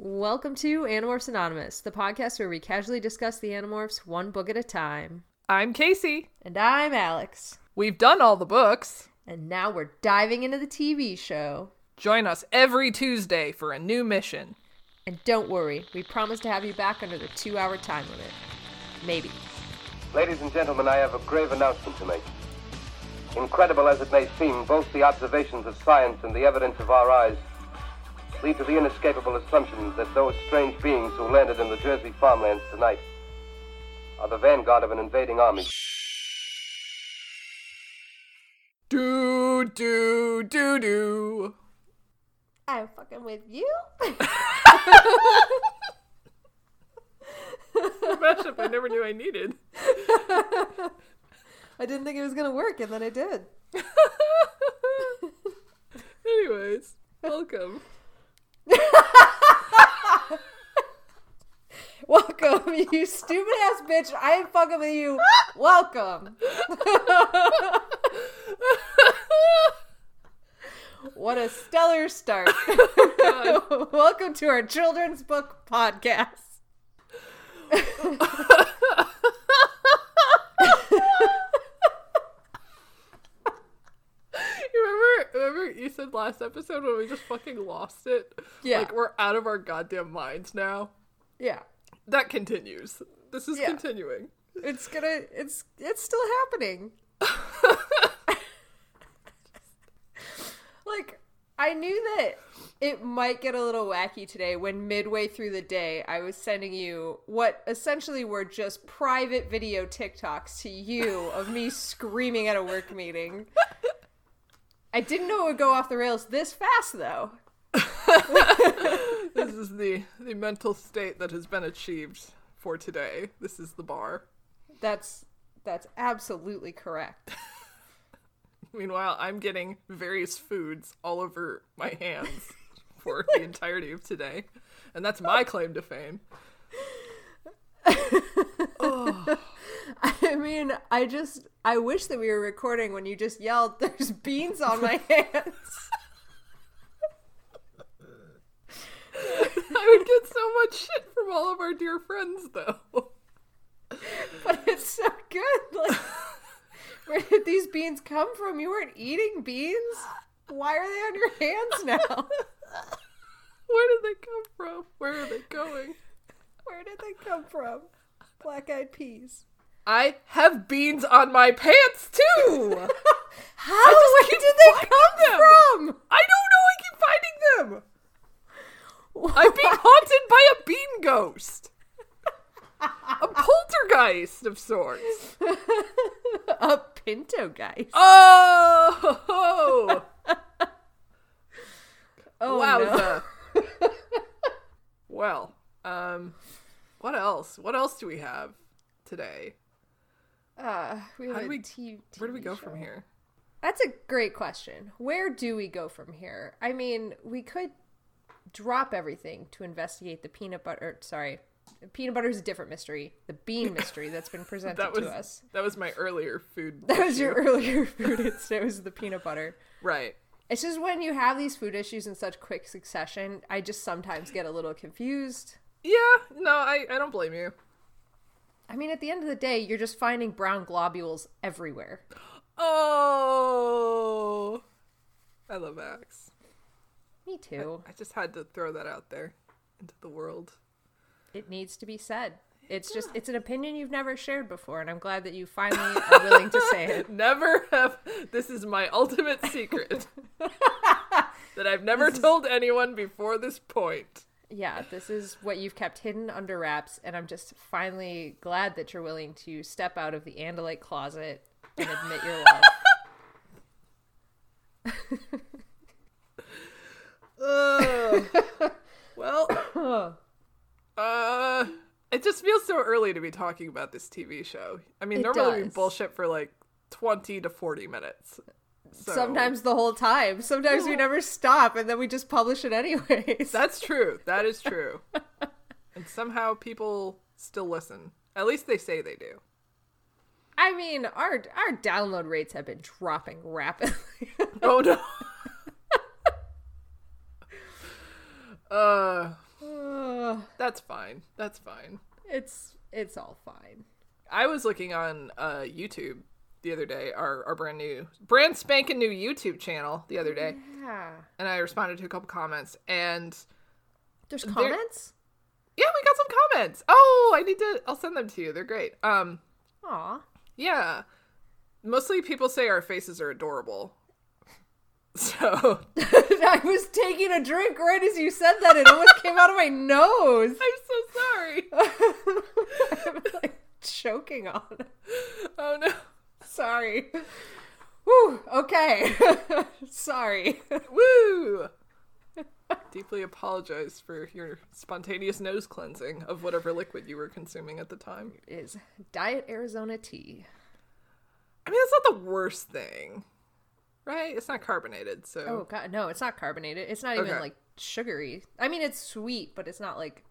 Welcome to Animorphs Anonymous, the podcast where we casually discuss the Animorphs one book at a time. I'm Casey. And I'm Alex. We've done all the books. And now we're diving into the TV show. Join us every Tuesday for a new mission. And don't worry, we promise to have you back under the two hour time limit. Maybe. Ladies and gentlemen, I have a grave announcement to make. Incredible as it may seem, both the observations of science and the evidence of our eyes lead to the inescapable assumption that those strange beings who landed in the Jersey farmlands tonight are the vanguard of an invading army. Do, do, do, do. I'm fucking with you? Mashup I never knew I needed. I didn't think it was gonna work, and then it did. Anyways, welcome. Welcome, you stupid ass bitch. I ain't fucking with you. Welcome. what a stellar start. Oh Welcome to our children's book podcast. You remember, you said last episode when we just fucking lost it? Yeah. Like we're out of our goddamn minds now. Yeah. That continues. This is Yeah. continuing. It's gonna it's it's still happening. like I knew that it might get a little wacky today when midway through the day I was sending you what essentially were just private video TikToks to you of me screaming at a work meeting. I didn't know it would go off the rails this fast though. This is the the mental state that has been achieved for today. This is the bar. That's that's absolutely correct. Meanwhile, I'm getting various foods all over my hands for the entirety of today. And that's my claim to fame. Oh. I mean, I just I wish that we were recording when you just yelled, "There's beans on my hands." I would get so much shit from all of our dear friends, though. but it's so good. Like, where did these beans come from? You weren't eating beans. Why are they on your hands now? Where did they come from? Where are they going? Where did they come from? Black eyed peas. I have beans on my pants, too! How? Where did they come them. from? I don't know, I keep finding them! I'm being haunted by a bean ghost! A poltergeist of sorts. A pinto geist. Oh! Oh Wowza. well, um, what else? What else do we have today? Uh, we have How do we- T- Where do we go show. from here? That's a great question. Where do we go from here? I mean, we could drop everything to investigate the peanut butter. Sorry, peanut butter is a different mystery. The bean mystery that's been presented That was to us. that was my earlier food. That was your earlier food. It's, it was the peanut butter. right. It's just when you have these food issues in such quick succession, I just sometimes get a little confused. Yeah, no, I, I don't blame you. I mean, at the end of the day, you're just finding brown globules everywhere. Oh, I love Max. Me too. I just had to throw that out there into the world. It needs to be said. It's just, it's an opinion you've never shared before, and I'm glad that you finally are willing to say it. Never have. This is my ultimate secret that I've never told anyone before this point. Yeah, this is what you've kept hidden under wraps, and I'm just finally glad that you're willing to step out of the Andalite closet and admit your love. Ugh. well, uh, it just feels so early to be talking about this TV show. I mean, It normally we bullshit for like 20 to 40 minutes. So- Sometimes the whole time. Sometimes we never stop, and then we just publish it anyways. That's true. That is true. and somehow people still listen. At least they say they do. I mean, our our download rates have been dropping rapidly. Oh no. uh That's fine. That's fine. It's it's all fine. I was looking on uh, YouTube the other day, our, our brand new, brand spanking new YouTube channel the other day, Yeah. and I responded to a couple comments, and There's comments? yeah, we got some comments. Oh, I need to, I'll send them to you. They're great. Um, Aw. yeah, mostly people say our faces are adorable. So I was taking a drink right as you said that. It almost came out of my nose. I'm so sorry. I'm like choking on it. Oh no. Sorry. Whew, okay. Sorry. Woo! Deeply apologize for your spontaneous nose cleansing of whatever liquid you were consuming at the time. Is Diet Arizona tea. I mean, that's not the worst thing, right? It's not carbonated, so. Oh god, no, it's not carbonated. It's not even Okay. like sugary. I mean, it's sweet, but it's not like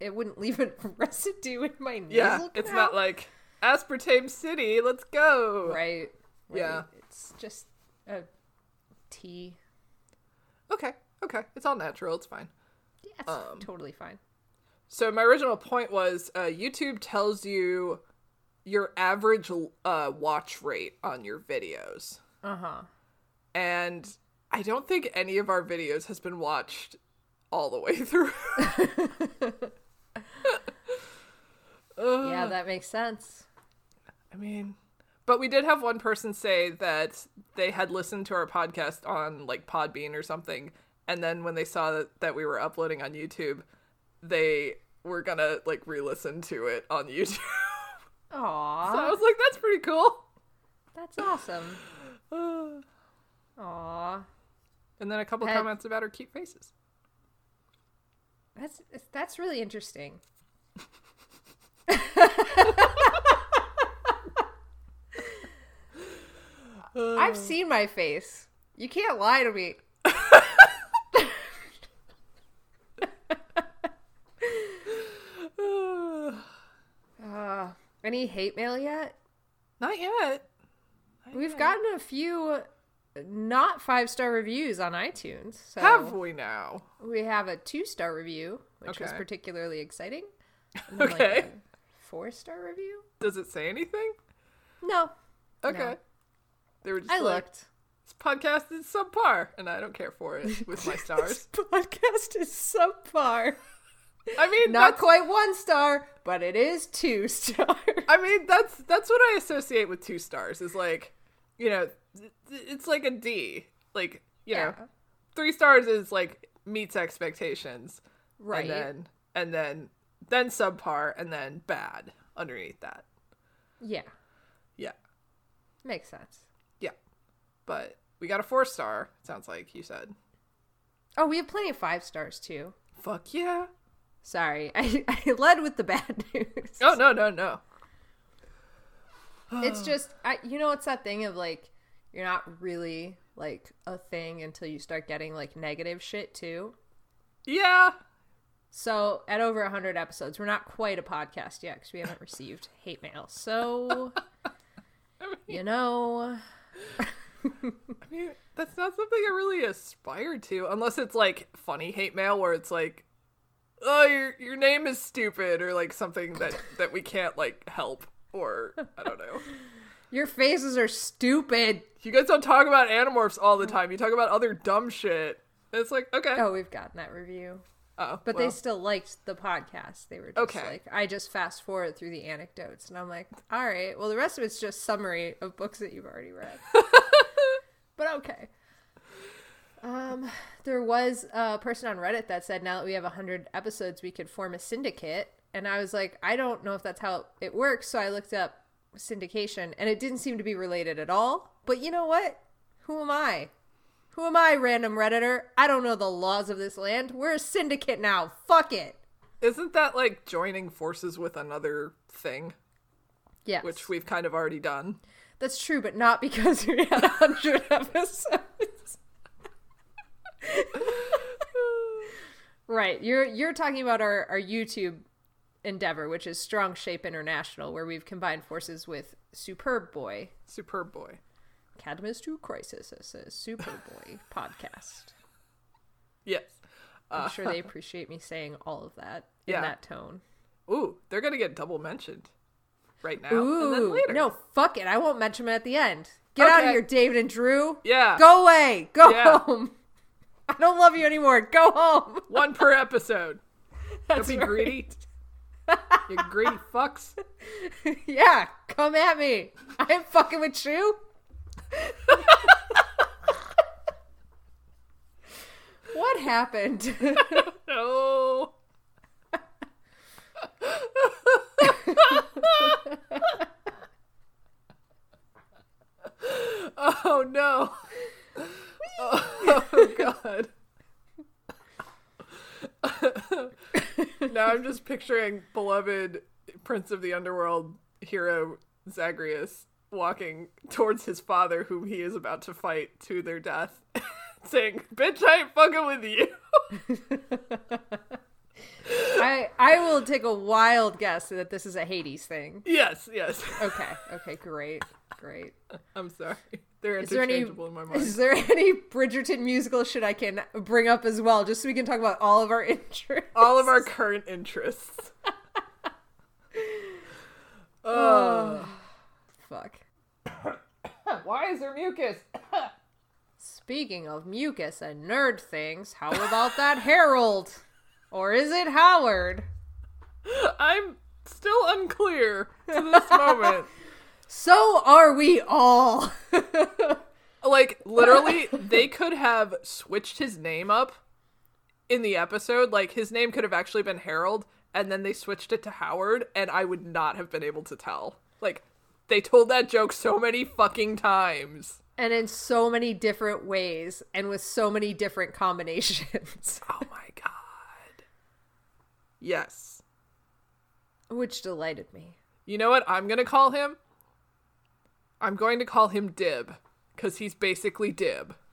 it wouldn't leave a residue in my nasal yeah, canal. it's not like aspartame city. Let's go. right. right. Yeah. It's just a tea. Okay. Okay. It's all natural. It's fine. Yeah, it's Um, totally fine. So my original point was uh, YouTube tells you your average uh, watch rate on your videos. Uh huh. and I don't think any of our videos has been watched all the way through. Yeah, that makes sense. I mean, but we did have one person say that they had listened to our podcast on like Podbean or something, and then when they saw that, that we were uploading on YouTube, they were gonna like re-listen to it on YouTube. Aw, so I was like, that's pretty cool. that's awesome. Aw, and then a couple Had- comments about our cute faces. that's that's really interesting. I've seen my face. You can't lie to me. Uh, any hate mail yet? Not yet. We've gotten a few not five star reviews on iTunes. So Have we now? we have a two star review, which was Okay. particularly exciting. Okay. a four star review? Does it say anything? No. Okay. No. They were just I like, looked. this podcast is subpar, and I don't care for it with my stars. Podcast is subpar. I mean, Not that's, quite one star, but it is two stars. I mean, that's that's what I associate with two stars. Is like, you know, it's like a D. Like, you know, three stars is like meets expectations, Right. And then and then then subpar, and then bad underneath that. yeah. Yeah, Makes sense. But we got a four star. Sounds like you said. Oh, we have plenty of five stars too. Fuck yeah. Sorry, I, I led with the bad news. Oh no no no. It's just, I, you know, it's that thing of like, you're not really like a thing until you start getting like negative shit too. Yeah. So at over 100 episodes, we're not quite a podcast yet because we haven't received hate mail. So, you know, I mean, that's not something I really aspire to, unless it's like funny hate mail where it's like, "Oh, your your name is stupid," or like something that that we can't like help, or I don't know. your faces are stupid. You guys don't talk about animorphs all the time. You talk about other dumb shit. It's like, okay, Oh, we've gotten that review. oh, But well, they still liked the podcast. They were just Okay. like, I just fast forward through the anecdotes. And I'm like, all right, well, the rest of it's just summary of books that you've already read. but okay. Um, there was a person on Reddit that said now that we have 100 episodes, we could form a syndicate. And I was like, I don't know if that's how it works. So I looked up syndication and it didn't seem to be related at all. But you know what? Who am I? Who am I, random Redditor? I don't know the laws of this land. We're a syndicate now. Fuck it. isn't that like joining forces with another thing, Yes. which we've kind of already done? That's true, but not because we had 100 episodes. right. You're you're talking about our, our YouTube endeavor, which is Strong Shape International, where we've combined forces with Superboy. Superb boy. Cadmus to Crisis as a Superboy podcast. Yes. I'm uh, sure they appreciate me saying all of that in Yeah. that tone. Ooh, they're gonna get double mentioned right now and then Ooh, later. no, fuck it. I won't mention them at the end. Get out of here, David and Drew. Yeah. Go away. Go Yeah. home. I don't love you anymore. Go home. One per episode. That's Don't be right. greedy. you greedy fucks. yeah, come at me. I ain't fucking with you. what happened? No. Oh. Oh no. Oh, oh god. now I'm just picturing beloved Prince of the Underworld hero Zagreus walking towards his father, whom he is about to fight to their death, saying, Bitch, I ain't fucking with you. I I will take a wild guess that this is a Hades thing. yes, yes. Okay. Okay. Great. Great. I'm sorry. They're Is there any interchangeable in my mind. is there any Bridgerton musical shit I can bring up as well, just so we can talk about all of our interests? All of our current interests. uh, Fuck. why is there mucus? Speaking of mucus and nerd things, how about that Harold? Or is it Howard? I'm still unclear to this moment. So are we all. like literally they could have switched his name up in the episode like his name could have actually been harold and then they switched it to howard and i would not have been able to tell like they told that joke so many fucking times and in so many different ways and with so many different combinations. oh my god yes Which delighted me. you know what i'm gonna call him i'm going to call him dib because he's basically dib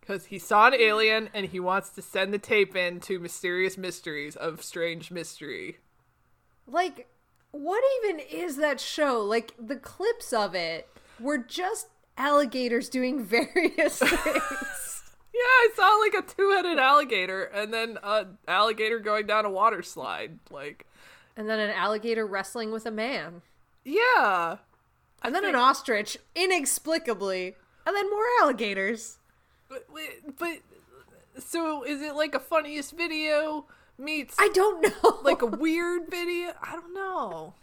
Because he saw an alien and he wants to send the tape in to Mysterious Mysteries of Strange Mystery. Like, what even is that show? Like, the clips of it were just alligators doing various things. Yeah, I saw like a two headed alligator and then an alligator going down a water slide. Like, and then an alligator wrestling with a man. yeah. And then an ostrich, inexplicably. And then more alligators. But, but, so is it like a funniest video meets I don't know. like a weird video? I don't know.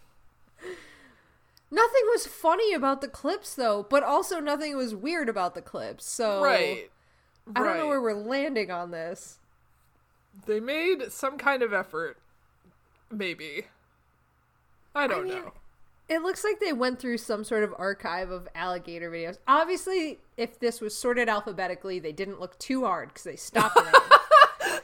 Nothing was funny about the clips, though, but also nothing was weird about the clips. So Right. I don't know where we're landing on this. They made some kind of effort. Maybe. I don't mean, know. It looks like they went through some sort of archive of alligator videos. Obviously, if this was sorted alphabetically, they didn't look too hard because they stopped it.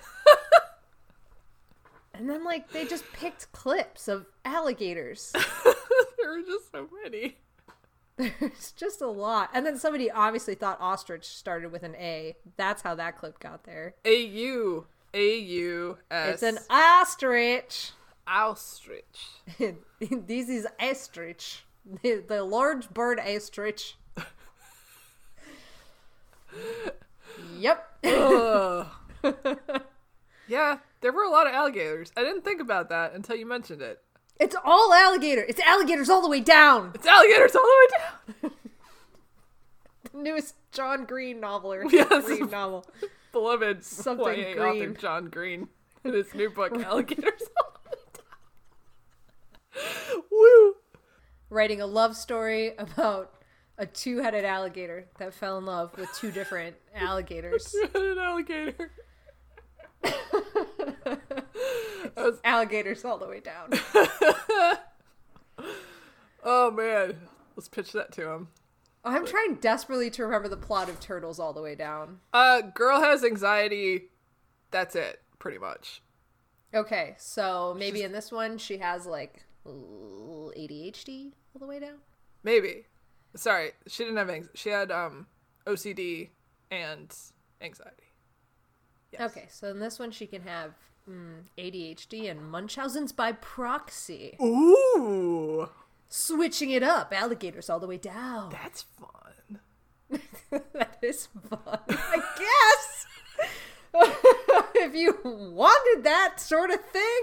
and then, like, they just picked clips of alligators. there were just so many. It's just a lot. And then somebody obviously thought ostrich started with an A. That's how that clip got there. A U A U S. It's an ostrich. ostrich. this is ostrich. The, the large bird ostrich. yep. Yeah, there were a lot of alligators. I didn't think about that until you mentioned it. It's all alligator. It's alligators all the way down. It's alligators all the way down. The newest John Green novel or Yes. Green novel. Beloved Something YA author green. John Green in his new book Alligators all the way down. Woo! Writing a love story about a two-headed alligator that fell in love with two different alligators. An alligator. Alligators all the way down. Oh man, let's pitch that to him. I'm trying desperately to remember the plot of Turtles all the way down. Uh, girl has anxiety. That's it, pretty much. Okay, so maybe in this one she has like ADHD all the way down. Maybe. Sorry, she didn't have anxiety. She had um OCD and anxiety. Yes. Okay, so in this one she can have mm, ADHD and Munchausen's by proxy. Ooh, Switching it up, alligators all the way down. that's fun. that is fun, I guess. if you wanted that sort of thing,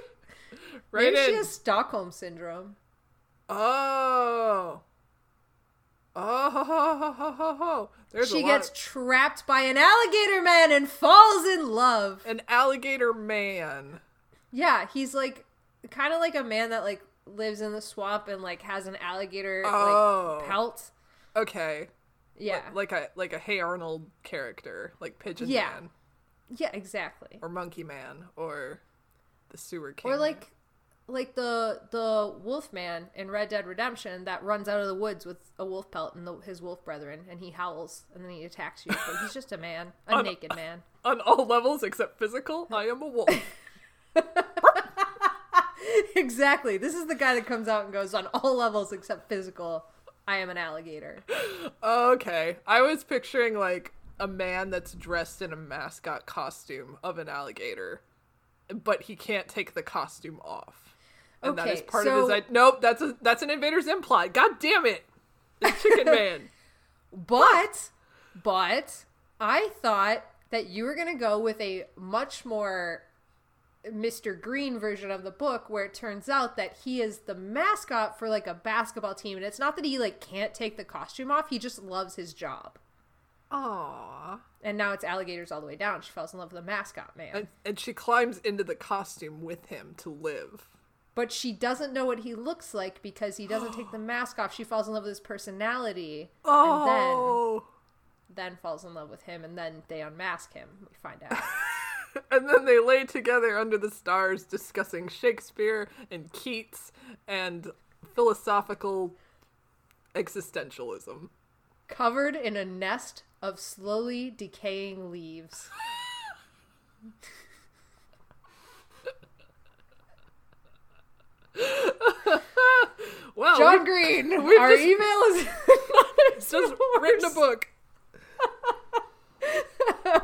Right maybe she has Stockholm syndrome. Oh. Oh. There's she gets lot trapped by an alligator man and falls in love. an alligator man. Yeah, he's like kind of like a man that like lives in the swamp and like has an alligator Oh. like pelt. Okay. Yeah. Like a like a Hey Arnold character, like Pigeon Yeah. Man yeah, exactly. or Monkey Man or the Sewer King. Or like like the the wolf man in Red Dead Redemption that runs out of the woods with a wolf pelt and the, his wolf brethren and he howls and then he attacks you. But he's just a man, a On- naked man. on all levels except physical, I am a wolf. exactly. This is the guy that comes out and goes on all levels except physical. I am an alligator. okay. I was picturing like a man that's dressed in a mascot costume of an alligator, but he can't take the costume off. And that is Okay, part of his so- Nope, that's a that's an Invader's implied. God damn it. The chicken man. But, but I thought that you were gonna go with a much more Mr. Green version of the book, where it turns out that he is the mascot for like a basketball team, and it's not that he like can't take the costume off; he just loves his job. Aww. And now it's alligators all the way down. She falls in love with the mascot man, And, and she climbs into the costume with him to live. But she doesn't know what he looks like because he doesn't take the mask off. She falls in love with his personality, and then Oh. then falls in love with him, and then they unmask him. We find out. And then they lay together under the stars discussing Shakespeare and Keats and philosophical existentialism. covered in a nest of slowly decaying leaves. Well, John Green, our just- email is just written a book.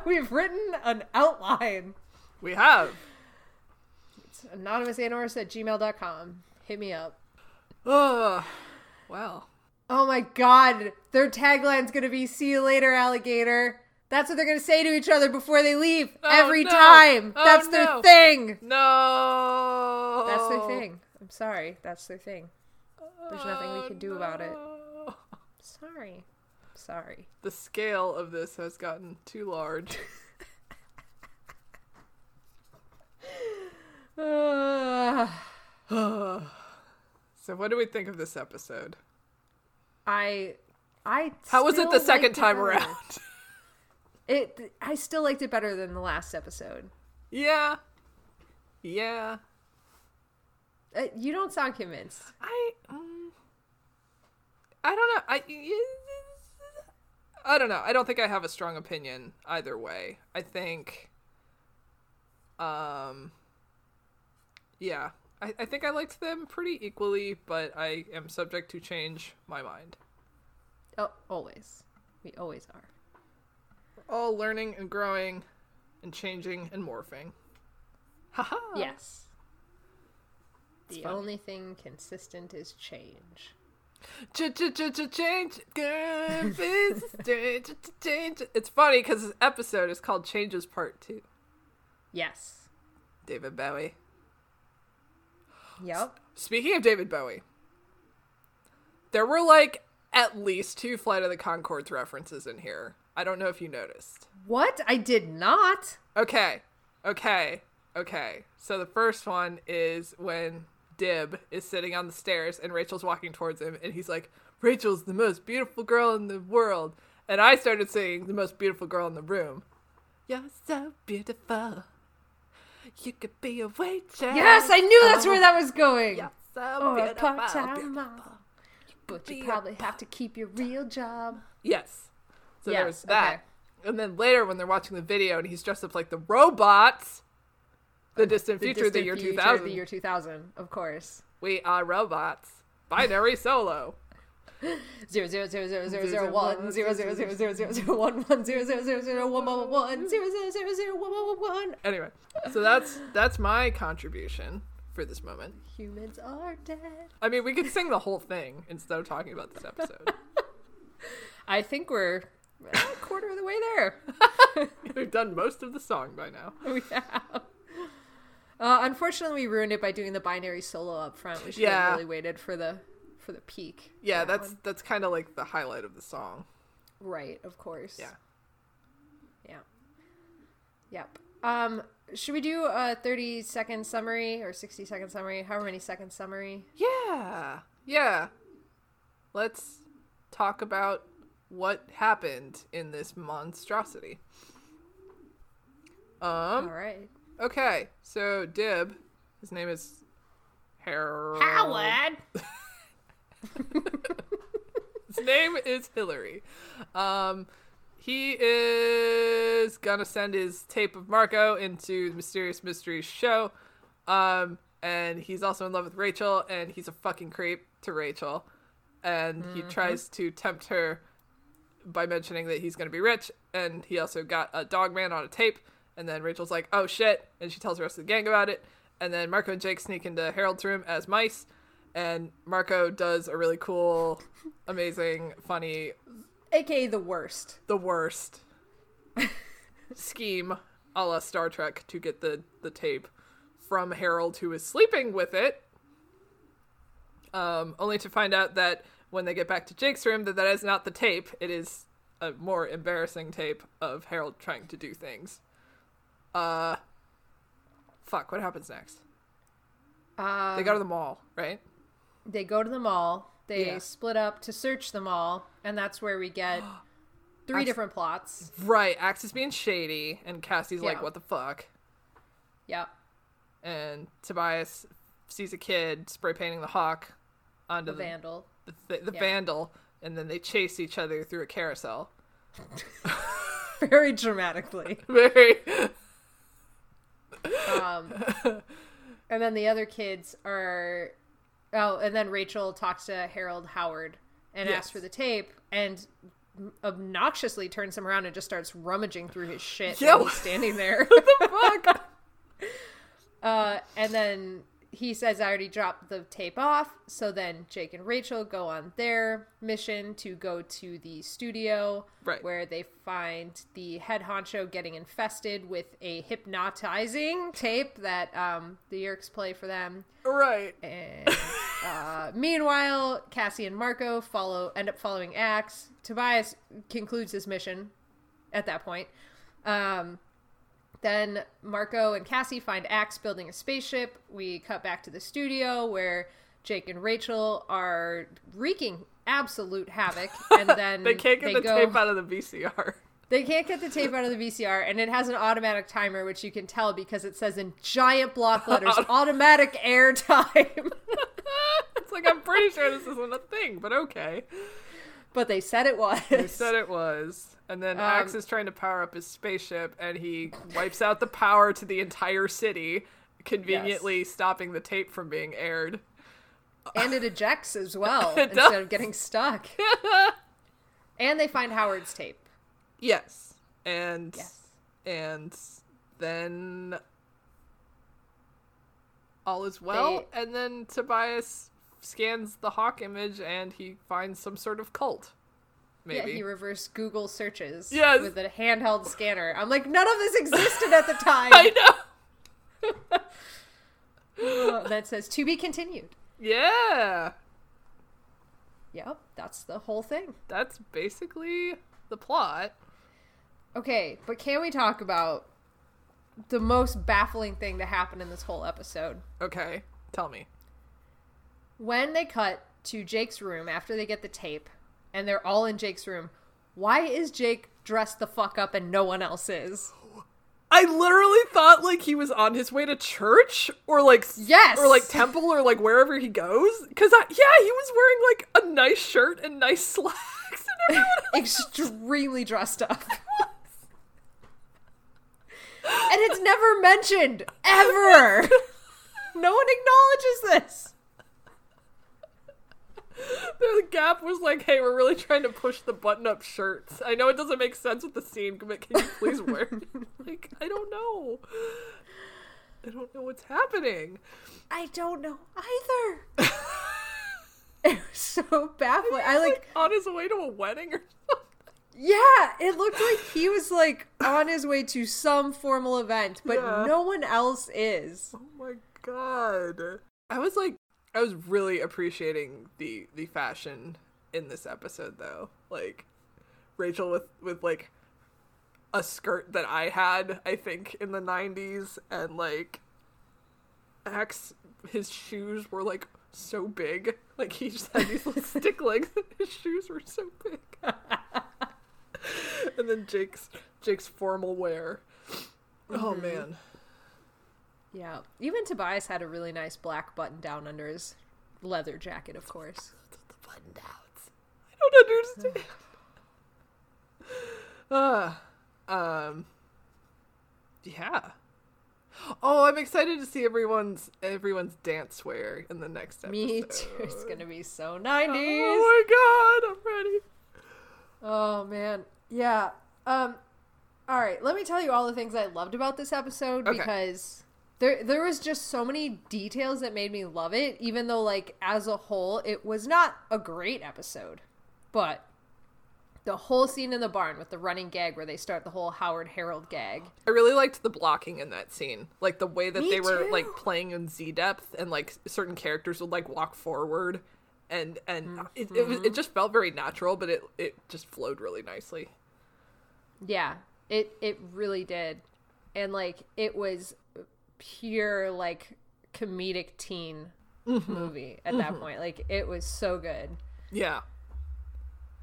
We've written an outline. We have. It's anonymousanors at gmail.com. Hit me up. Ugh. well, Oh my god, their tagline's gonna be "See you later, alligator." That's what they're gonna say to each other before they leave Oh, every no. time. Oh, That's no. their thing. no. That's their thing. I'm sorry. That's their thing. There's nothing we can do about it. Sorry. Sorry. The scale of this has gotten too large. Uh, So, what do we think of this episode? I I How was it the second it time around? It I still liked it better than the last episode. yeah. Yeah. Uh, you don't sound convinced. I um, I don't know. I I don't know. I don't think I have a strong opinion either way. I think um yeah. I, I think I liked them pretty equally, but I am subject to change my mind. Oh, always. We always are. We're all learning and growing and changing and morphing. Haha. Yes. The fun. only thing consistent is change. Change, please, change. It's funny because this episode is called Changes Part Two. Yes. David Bowie. Yep. Speaking of David Bowie, there were like at least two Flight of the Conchords references in here. I don't know if you noticed. What? I did not. Okay, okay, okay. So the first one is when Dib is sitting on the stairs and Rachel's walking towards him, and he's like, Rachel's the most beautiful girl in the world. And I started singing the most beautiful girl in the room. You're so beautiful. You could be a waitress. Yes, I knew that's where that was going. You're so Or a beautiful, part-time beautiful. model. But you probably have to keep your real job. Yes. So Yes, there was that. okay. And then later when they're watching the video and he's dressed up like the robots, the distant future, the distant year future, 2000. The year 2000, of course. We are robots. Binary solo. Zero zero zero zero zero zero one zero zero zero zero zero zero one one zero zero zero zero one one one zero zero zero zero one one one one. Anyway, so that's that's my contribution for this moment. Humans are dead. I mean, we could sing the whole thing instead of talking about this episode. I think we're a quarter of the way there. We've done most of the song by now. we have. Uh, unfortunately, we ruined it by doing the binary solo up front. We should Yeah. have really waited for the for the peak. Yeah, that that's one. that's kind of like the highlight of the song. right. Of course. Yeah. Yeah. Yep. Um, should we do a thirty second summary or sixty second summary? However many second summary. Yeah. Yeah. Let's talk about what happened in this monstrosity. Um All right. Okay. So Dib, his name is Harold. Howard. His name is Hillary. Um, he is gonna send his tape of Marco into the Mysterious Mysteries show. Um, and he's also in love with Rachel, and he's a fucking creep to Rachel. And he tries to tempt her by mentioning that he's gonna be rich, and he also got a dog man on a tape. And then Rachel's like, "Oh shit!" and she tells the rest of the gang about it. And then Marco and Jake sneak into Harold's room as mice, and Marco does a really cool, amazing, funny, AKA the worst. the worst scheme a la Star Trek to get the, the tape from Harold, who is sleeping with it. Um, only to find out that when they get back to Jake's room, that that is not the tape. It is a more embarrassing tape of Harold trying to do things. Uh, fuck. What happens next? Um, They go to the mall, right? they go to the mall. They Yeah. split up to search the mall, and that's where we get three Ax- different plots. Right. Ax is being shady, and Cassie's like, "What the fuck?" Yep. and Tobias sees a kid spray painting the hawk onto The the vandal. the, th- the Yeah. vandal, and then they chase each other through a carousel. Very dramatically. Very Um, and then the other kids are. Oh, and then Rachel talks to Harold Howard and Yes. asks for the tape, and obnoxiously turns him around and just starts rummaging through his shit Yeah, while what- he's standing there. fuck. Uh, and then he says, I already dropped the tape off. So then Jake and Rachel go on their mission to go to the studio Right. where they find the head honcho getting infested with a hypnotizing tape that um, the Yeerks play for them. right. And uh, meanwhile, Cassie and Marco follow end up following Ax. Tobias concludes his mission at that point. Um, then Marco and Cassie find Ax building a spaceship. We cut back to the studio where Jake and Rachel are wreaking absolute havoc, and then They can't get the go, tape out of the VCR. They can't get the tape out of the VCR, and it has an automatic timer, which you can tell because it says in giant block letters "automatic airtime." it's like I'm pretty sure this isn't a thing, but okay. But they said it was. They said it was. And then Ax Um, is trying to power up his spaceship, and he wipes out the power to the entire city, conveniently stopping the tape from being aired. and it ejects as well instead does. of getting stuck. and they find Howard's tape. Yes. And Yes. and then all is well They- and then Tobias scans the hawk image and he finds some sort of cult. Maybe. Yeah, he reverse Google searches Yes. with a handheld scanner. I'm like, none of this existed at the time. I know. Uh, that says to be continued. Yeah. Yep, that's the whole thing. That's basically the plot. Okay, but can we talk about the most baffling thing to happen in this whole episode? Okay. Tell me. When they cut to Jake's room after they get the tape and they're all in Jake's room, why is Jake dressed the fuck up and no one else is? I literally thought like he was on his way to church or like Yes! or like temple or like wherever he goes cuz yeah, he was wearing like a nice shirt and nice slacks and everyone else Extremely dressed up. and it's never mentioned ever. no one acknowledges this. the gap was like, "Hey, we're really trying to push the button-up shirts. I know it doesn't make sense with the scene, but can you please wear?" it?" like, I don't know. I don't know what's happening. I don't know either. it was so baffling. I like on his way to a wedding or something. Yeah, it looked like he was like on his way to some formal event, but Yeah. no one else is. Oh my god. I was like I was really appreciating the the fashion in this episode though. Like Rachel with with like a skirt that I had, I think, in the 90s and like Ax his shoes were like so big. Like he just had these little stick legs and his shoes were so big. and then Jake's Jake's formal wear. Oh mm-hmm. man. Yeah, even Tobias had a really nice black button down under his leather jacket, of course. the button downs. I don't understand. uh, um, yeah. Oh, I'm excited to see everyone's everyone's dance wear in the next episode. Me too. It's gonna be so 90s. Oh my god, I'm ready. Oh man. Yeah. Um all right, let me tell you all the things I loved about this episode Okay. because there there was just so many details that made me love it even though like as a whole it was not a great episode. But the whole scene in the barn with the running gag where they start the whole Howard Harold gag. I really liked the blocking in that scene, like the way that Me they were too. like playing in Z depth, and like certain characters would like walk forward, and and it, it was it mm-hmm. just felt very natural, but it it just flowed really nicely. Yeah, it it really did. And like it was pure like comedic teen mm-hmm. movie at that mm-hmm. point. Like it was so good. Yeah.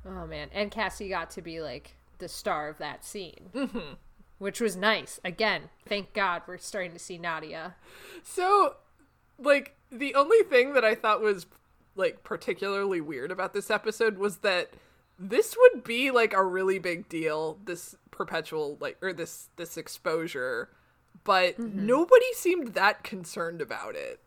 Oh man, and Cassie got to be like the star of that scene. Mm-hmm. Which was nice. Again, thank God we're starting to see Nadia. So, like, the only thing that I thought was, like, particularly weird about this episode was that this would be, like, a really big deal, this perpetual, like, or this, this exposure, but mm-hmm. nobody seemed that concerned about it.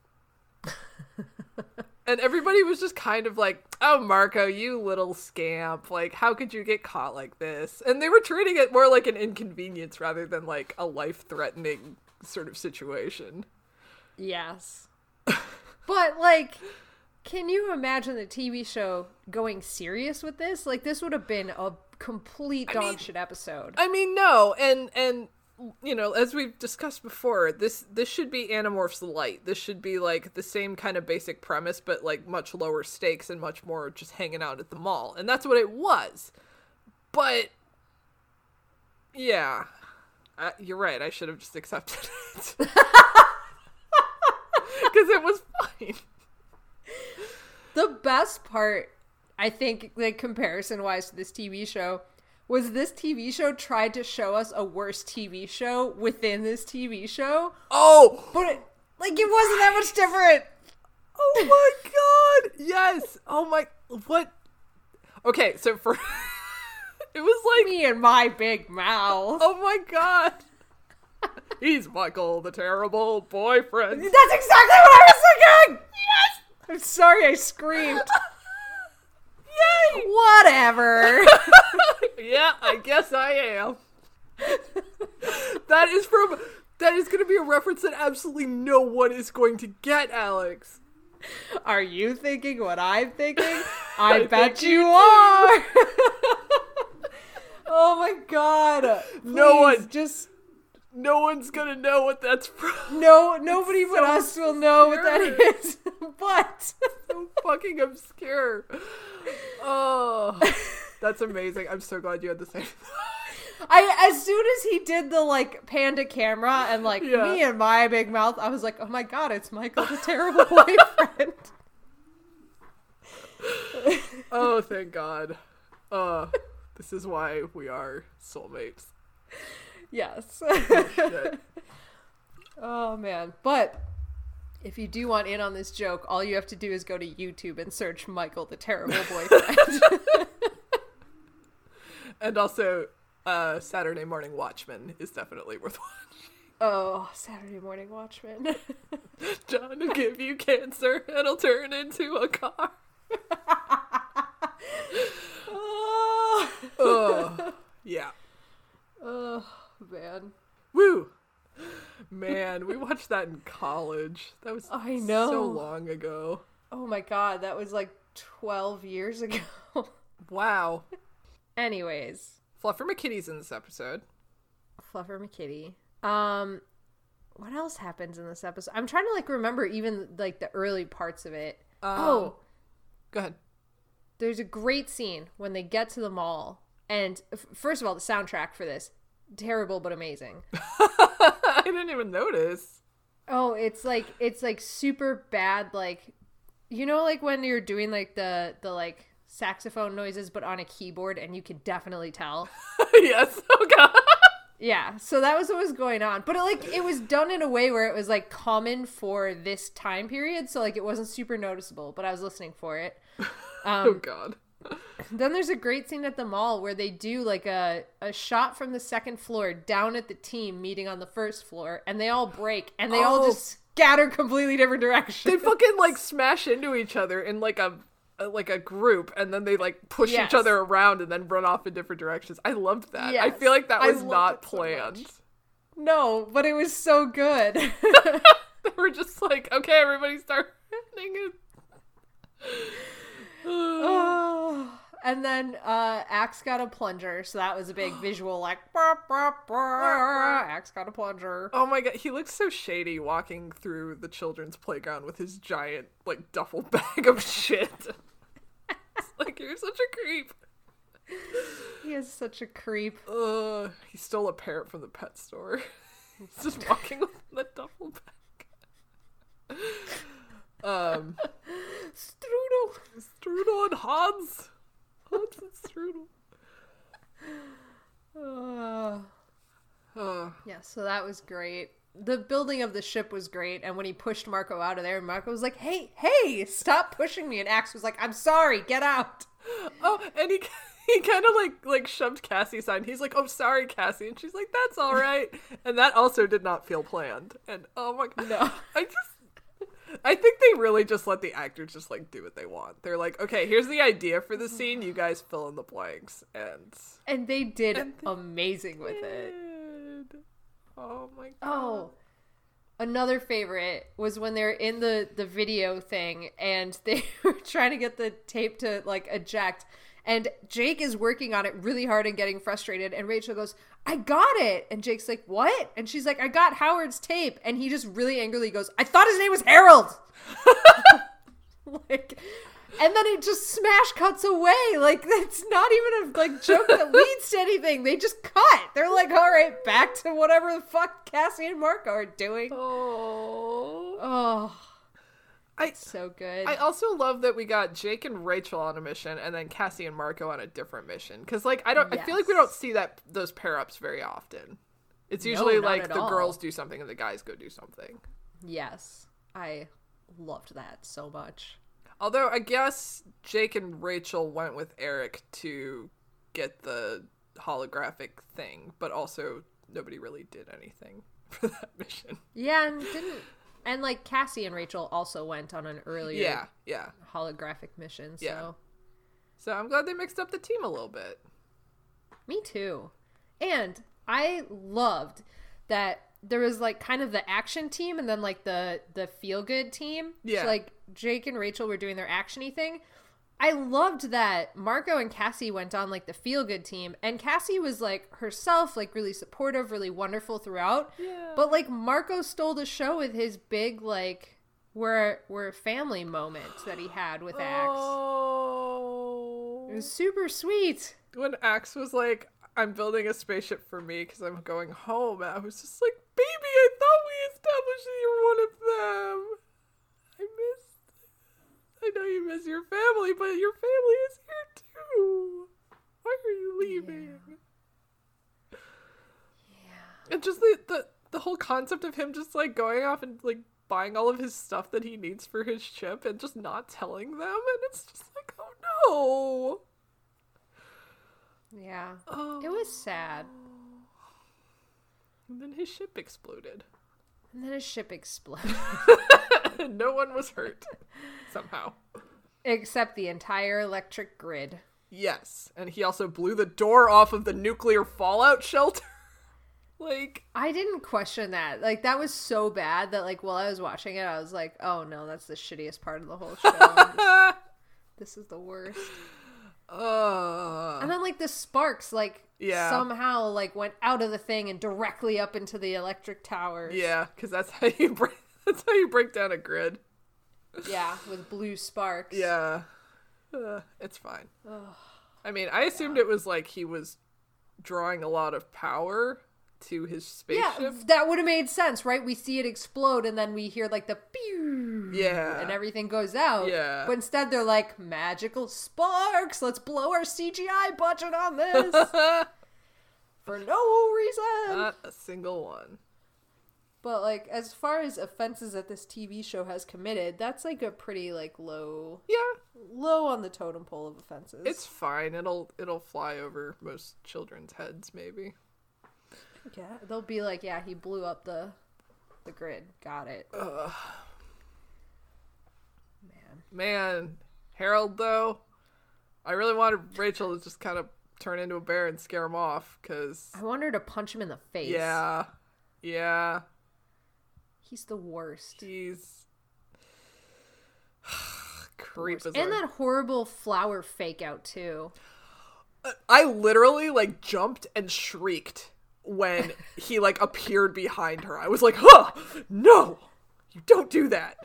and everybody was just kind of like, oh, Marco, you little scamp. Like, how could you get caught like this? And they were treating it more like an inconvenience rather than, like, a life threatening sort of situation. Yes. but like can you imagine the TV show going serious with this? Like this would have been a complete dog mean- shit episode. I mean, no, and and you know, as we've discussed before, this this should be Animorphs light. This should be like the same kind of basic premise, but like much lower stakes and much more just hanging out at the mall, and that's what it was. But yeah, uh, you're right. I should have just accepted it because it was fine. The best part, I think, like comparison wise to this TV show, was this TV show tried to show us a worse TV show within this TV show, Oh, but it, like it wasn't that much different. Oh my god! Yes. Oh my what? Okay, so for it was like Me and my big mouth. oh my god. He's Michael the terrible boyfriend. That's exactly what I was thinking. Yes. I'm sorry, I screamed. Yay! Whatever. Yeah, I guess I am. that is from that is going to be a reference that absolutely no one is going to get, Alex. Are you thinking what I'm thinking? I, think bet you you are. oh my god. No one- just No one's going to know what that's from. no nobody but so us will know what that is. but so fucking obscure. Oh, that's amazing. I'm so glad you had the same. I as soon as he did the like panda camera and like Yeah. me and my big mouth, I was like, "Oh my god, it's Michael the terrible boyfriend." Oh, thank God. Uh, this is why we are soulmates. yes. Shit. Oh man. But if you do want in on this joke, all you have to do is go to YouTube and search Michael the Terrible Boyfriend. and also, uh, Saturday Morning Watchmen is definitely worth watching. oh, Saturday Morning Watchmen. John will give you cancer. It'll turn into a car. oh, Ugh. Yeah. oh man. Woo. Man, we watched that in college. That was I know. so long ago. Oh my god, that was like 12 years ago. Wow. Anyways, Fluffer McKitty's in this episode. Fluffer McKitty. Um, what else happens in this episode? I'm trying to like remember even like the early parts of it. oh, Go ahead. there's a great scene when they get to the mall, and f- first of all, the soundtrack for this terrible but amazing. I didn't even notice. Oh, it's like it's like super bad. Like you know, like when you're doing like the the like saxophone noises, but on a keyboard, and you can definitely tell. yes. Oh god. Yeah, so that was what was going on. But it, like it was done in a way where it was like common for this time period, so like it wasn't super noticeable, but I was listening for it. oh um, god. Then there's a great scene at the mall where they do like a a shot from the second floor down at the team meeting on the first floor and they all break and they all Oh. just scatter completely different directions. They fucking like smash into each other in like a, like a group, and then they like push Yes. each other around and then run off in different directions. I loved that. I feel like that was not it so planned. no, but it was so good. they were just like, okay, everybody start it. Oh. And then uh Ax got a plunger, so that was a big visual like "Brr, brr, brr, Ax got a plunger. Oh my god, he looks so shady walking through the children's playground with his giant like duffel bag of shit. It's like you're such a creep. He is such a creep. Uh, he stole a parrot from the pet store. He's just walking with the duffel bag. Um, Strudel. Strudel and Hans. Hans and Strudel. Uh, Uh, yeah, so that was great. The building of the ship was great, and when he pushed Marco out of there, Marco was like, "Hey, hey, stop pushing me!" And Ax was like, "I'm sorry, get out." oh, and he he kind of like like shoved Cassie aside. He's like, "Oh, sorry, Cassie," and she's like, "That's all right." and that also did not feel planned. And oh my god, No. I just. I think they really just let the actors just like do what they want. They're like, okay, here's the idea for the scene. You guys fill in the blanks, and And they did And they amazing with it. Oh my oh. god. Oh, another favorite was when they're in the the video thing and they were trying to get the tape to like eject and Jake is working on it really hard and getting frustrated and Rachel goes, "I got it." And Jake's like, "What?" And she's like, "I got Howard's tape." And he just really angrily goes, "I thought his name was Harold." like and then it just smash cuts away. Like that's not even a like joke that leads to anything. They just cut. They're like, all right, back to whatever the fuck Cassie and Marco are doing. Oh. Oh, I so good. I also love that we got Jake and Rachel on a mission, and then Cassie and Marco on a different mission. Because like I don't, I feel like we don't see that those pair ups very often. It's usually not like the all. girls do something and the guys go do something. yes, I loved that so much. Although I guess Jake and Rachel went with Eric to get the holographic thing, but also nobody really did anything for that mission. Yeah, and didn't and like Cassie and Rachel also went on an earlier Yeah, yeah. holographic mission. So Yeah. So I'm glad they mixed up the team a little bit. Me too. And I loved that there was like kind of the action team and then like the the feel good team. Yeah. So, like Jake and Rachel were doing their actiony thing. I loved that Marco and Cassie went on like the feel good team and Cassie was like herself like really supportive, really wonderful throughout. Yeah. But like Marco stole the show with his big like we're we're a family moment that he had with Ax. Oh. It was super sweet. when Ax was like, I'm building a spaceship for me because I'm going home, I was just like, baby, I thought we established that you're one of them. I know you miss your family, but your family is here too. Why are you leaving? Yeah. And just the, the the whole concept of him just like going off and like buying all of his stuff that he needs for his ship and just not telling them, and it's just like, oh no. Yeah. Oh. It was sad. And then his ship exploded. And then a ship exploded. no one was hurt. Somehow. Except the entire electric grid. Yes. And he also blew the door off of the nuclear fallout shelter. like, I didn't question that. Like that was so bad that like while I was watching it, I was like, "Oh no, that's the shittiest part of the whole show. Just- this is the worst." uh, And then like the sparks, like Yeah. somehow like went out of the thing and directly up into the electric towers. Yeah, because that's how you break. That's how you break down a grid. Yeah, with blue sparks. Yeah, uh, it's fine. I mean, I assumed it was like he was drawing a lot of power to his spaceship. Yeah, that would have made sense, right? We see it explode and then we hear like the pew Yeah. and everything goes out. Yeah. But instead they're like magical sparks. Let's blow our CGI budget on this for no reason. Not a single one. But like as far as offenses that this TV show has committed, that's like a pretty like low Yeah, low on the totem pole of offenses. it's fine. It'll it'll fly over most children's heads, maybe. Yeah, they'll be like, yeah, he blew up the the grid. Got it. Man. Man, Harold though, I really wanted Rachel to just kind of turn into a bear and scare him off, cause I wanted to punch him in the face. yeah, yeah, He's the worst. he's creep And that horrible flower fake out too. I literally like jumped and shrieked when he like appeared behind her. I was like, "Huh, no, you don't do that."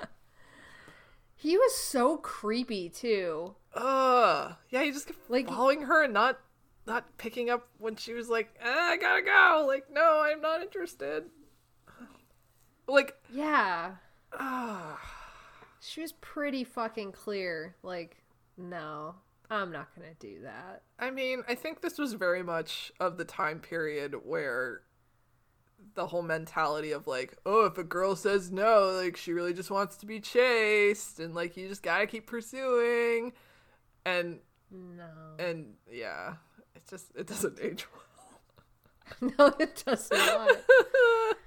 He was so creepy too. Uh, yeah, he just kept Like- following her and not not picking up when she was like, eh, "I gotta go." Like, no, I'm not interested. Like, Yeah. ah, She was pretty fucking clear. Like, no, I'm not gonna do that. I mean, I think this was very much of the time period where the whole mentality of like, oh, if a girl says no, like she really just wants to be chased, and like you just gotta keep pursuing, and No. and yeah, it just it doesn't age well. no, it does not.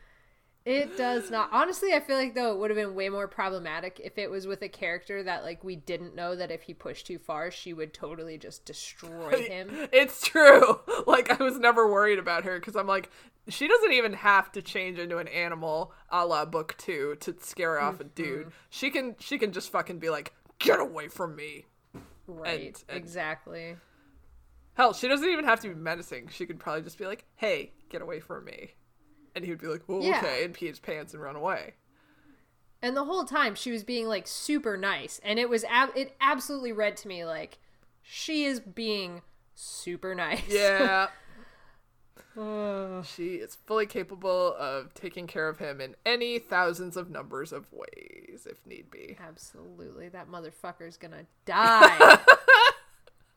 It does not. Honestly, I feel like though it would have been way more problematic if it was with a character that like we didn't know that if he pushed too far, she would totally just destroy him. It's true. Like I was never worried about her because I'm like, she doesn't even have to change into an animal, a la book two, to scare off a mm-hmm. dude. She can she can just fucking be like, get away from me. Right. and- exactly. Hell, she doesn't even have to be menacing. She could probably just be like, hey, get away from me. And he would be like, oh, Yeah. okay, and pee his pants and run away. And the whole time she was being like super nice, and it was ab- it absolutely read to me like she is being super nice. Yeah. she is fully capable of taking care of him in any thousands of numbers of ways, if need be. Absolutely, that motherfucker's gonna die.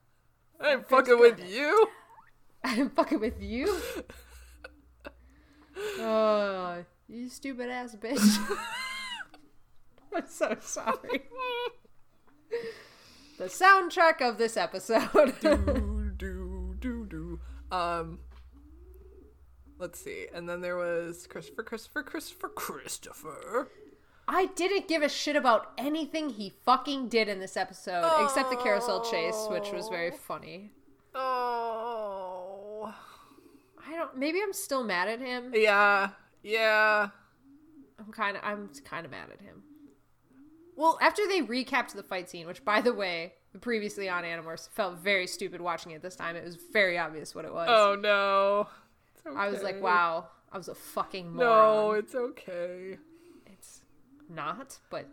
I'm fucking with you. I'm fucking with you. Oh, you stupid ass bitch. I'm so sorry. The soundtrack of this episode. do do do do. Um, let's see. And then there was Christopher, Christopher, Christopher, Christopher. I didn't give a shit about anything he fucking did in this episode, except the carousel chase, which was very funny. Oh, I don't. Maybe I'm still mad at him. yeah, yeah. I'm kind of. I'm kind of mad at him. Well, after they recapped the fight scene, which, by the way, previously on Animorphs felt very stupid watching it this time. It was very obvious what it was. Oh no. It's I was like, wow, I was a fucking No, it's okay. it's not, but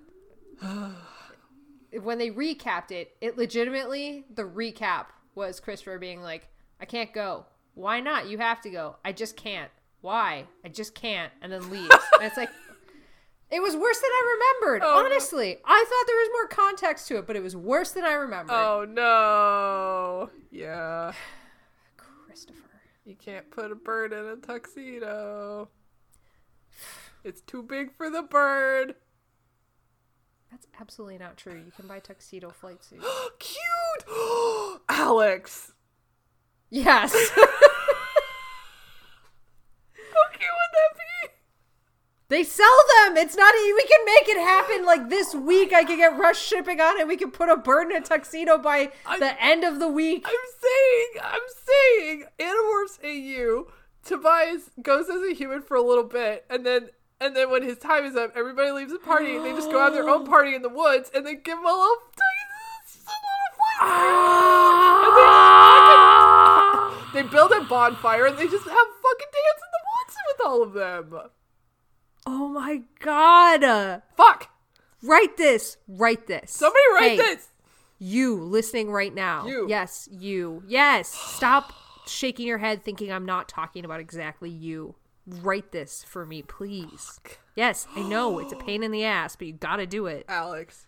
when they recapped it, it legitimately the recap was Christopher being like, "I can't go. Why not? You have to go. I just can't. Why? I just can't." And then leaves. and it's like it was worse than I remembered. Oh, no. honestly, I thought there was more context to it, but it was worse than I remembered. Oh no. Yeah. Christopher. You can't put a bird in a tuxedo. It's too big for the bird. That's absolutely not true. You can buy tuxedo flight suits. Cute! Alex! yes. How cute would that be? They sell them. It's not. We can make it happen. Like this week, I can get rush shipping on it. We can put a bird in a tuxedo by I- the end of the week. I'm saying, I'm saying, Animorphs AU, Tobias goes as a human for a little bit, and then and then when his time is up, everybody leaves the party, and they just go have their own party in the woods, and they give him a little, a little flight they just They build a bonfire and they just have fucking dance in the woods with all of them. Oh my god. Fuck. Write this. Write this. Somebody write Hey, this. You listening right now. You. Yes, you. Yes. Stop shaking your head thinking I'm not talking about exactly you. Write this for me, please. Yes, I know it's a pain in the ass, but you gotta do it. Alex.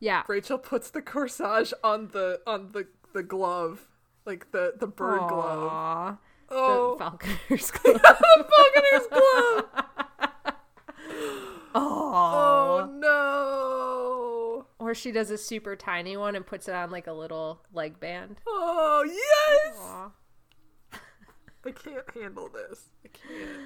Yeah. Rachel puts the corsage on the on the the glove. Like the the bird glove. Oh. The falconer's glove. the falconer's glove. Oh, Aw. Oh no. Or she does a super tiny one and puts it on like a little leg band. Oh yes. Aw. I can't handle this. I can't.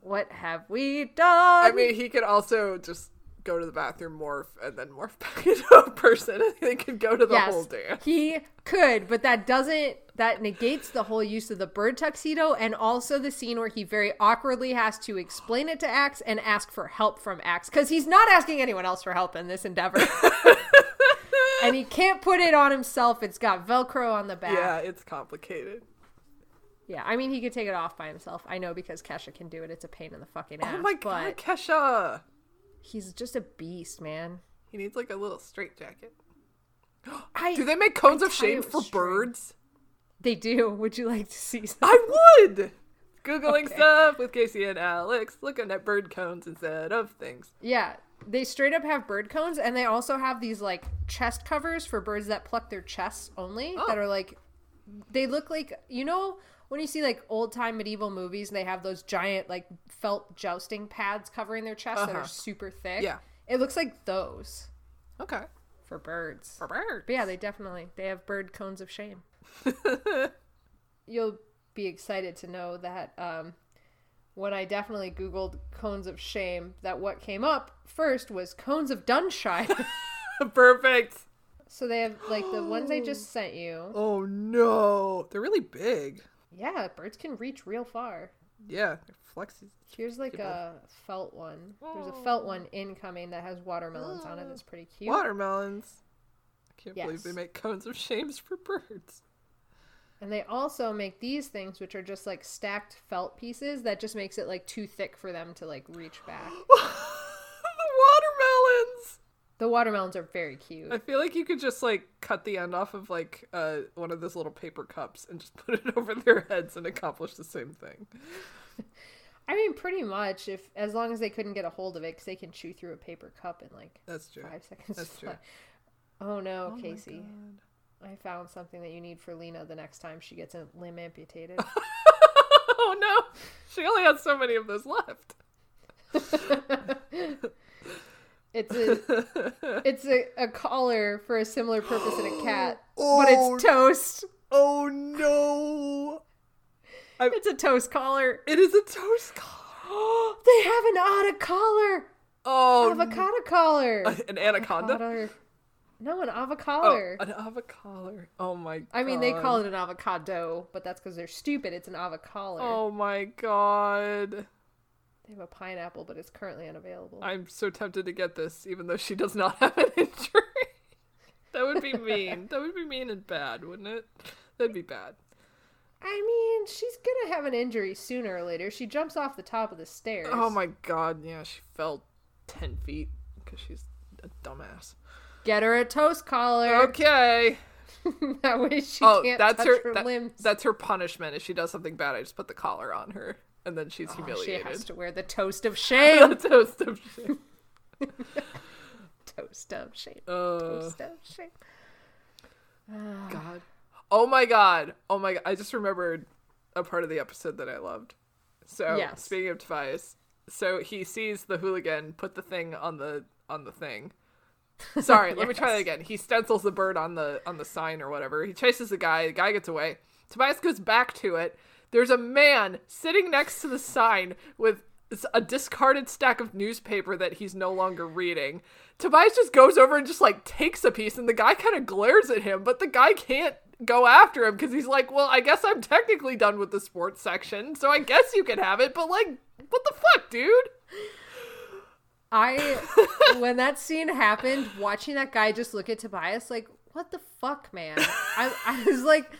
What have we done? I mean, he could also just go to the bathroom, morph, and then morph back into a person, and they could go to the whole dance. He could, but that doesn't that negates the whole use of the bird tuxedo and also the scene where he very awkwardly has to explain it to Ax and ask for help from Ax because he's not asking anyone else for help in this endeavor. and he can't put it on himself. It's got Velcro on the back. Yeah, it's complicated. Yeah, I mean he could take it off by himself. I know because Kesha can do it. It's a pain in the fucking oh ass. Oh my god, Kesha! he's just a beast, man. He needs like a little straight jacket. Do they make cones I of shame for birds? They do. Would you like to see some? I would! Googling Okay. stuff with Casey and Alex, looking at bird cones instead of things. Yeah, they straight up have bird cones, and they also have these like chest covers for birds that pluck their chests only. Oh. That are like, they look like you know when you see like old time medieval movies, and they have those giant like felt jousting pads covering their chests that Uh-huh. are super thick. Yeah. it looks like those Okay. for birds. For birds. But yeah, they definitely they have bird cones of shame. You'll be excited to know that um, when I definitely Googled cones of shame, that what came up first was cones of Dunshire. Perfect. so they have like the ones I just sent you. Oh no. They're really big. Yeah, birds can reach real far. Yeah, they're flexes. Here's like a felt one. There's a felt one incoming that has watermelons on it. That's pretty cute. Watermelons. I can't believe they make cones of shames for birds. And they also make these things, which are just like stacked felt pieces that just makes it like too thick for them to like reach back. the watermelons. The watermelons are very cute. I feel like you could just like cut the end off of like uh, one of those little paper cups and just put it over their heads and accomplish the same thing. I mean, pretty much. If as long as they couldn't get a hold of it, because they can chew through a paper cup in like That's true. five seconds. That's true. Oh no, Oh my Casey! I found something that you need for Lena the next time she gets a limb amputated. oh no, she only has so many of those left. it's a it's a, a collar for a similar purpose in a cat, but Oh. it's toast. Oh no, It's a toast collar. it is a toast collar. They have an avocado collar. Oh, Avocado collar. an anaconda. Avocado- No, an Oh, avocado. an avocado. Oh my. god. I mean, they call it an avocado, but that's because they're stupid. It's an avocado. Oh my god. They have a pineapple, but it's currently unavailable. I'm so tempted to get this, even though she does not have an injury. that would be mean. that would be mean and bad, wouldn't it? That'd be bad. I mean, she's gonna have an injury sooner or later. She jumps off the top of the stairs. Oh my god, yeah, she fell 10 feet because she's a dumbass. Get her a toast collar. Okay. that way she Oh, can't that's touch her, her, that- limbs. That's her punishment. If she does something bad, I just put the collar on her, and then she's Oh, she has to wear the toast of shame. The toast of shame. toast of shame. Uh, Toast of shame. God. Oh my god. Oh my god. I just remembered a part of the episode that I loved. So Yes. speaking of Tobias, so he sees the hooligan put the thing on the on the thing. Sorry, let me try that again. He stencils the bird on the on the sign or whatever. He chases the guy. The guy gets away. Tobias goes back to it. There's a man sitting next to the sign with a discarded stack of newspaper that he's no longer reading. Tobias just goes over and just like takes a piece, and the guy kind of glares at him, but the guy can't go after him because he's like, Well, I guess I'm technically done with the sports section, so I guess you can have it, but like, what the fuck, dude? I when that scene happened, watching that guy just look at Tobias like, what the fuck, man? I, I was like,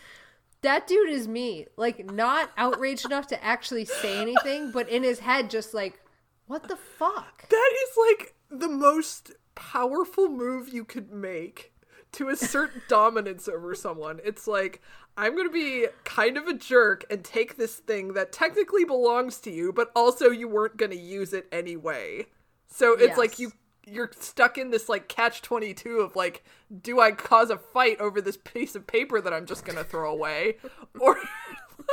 That dude is me. Like, not outraged enough to actually say anything, but in his head, just like, what the fuck? That is like the most powerful move you could make to assert dominance over someone. It's like, I'm going to be kind of a jerk and take this thing that technically belongs to you, but also you weren't going to use it anyway. So it's like you you're stuck in this like catch 22 of like do I cause a fight over this piece of paper that I'm just going to throw away or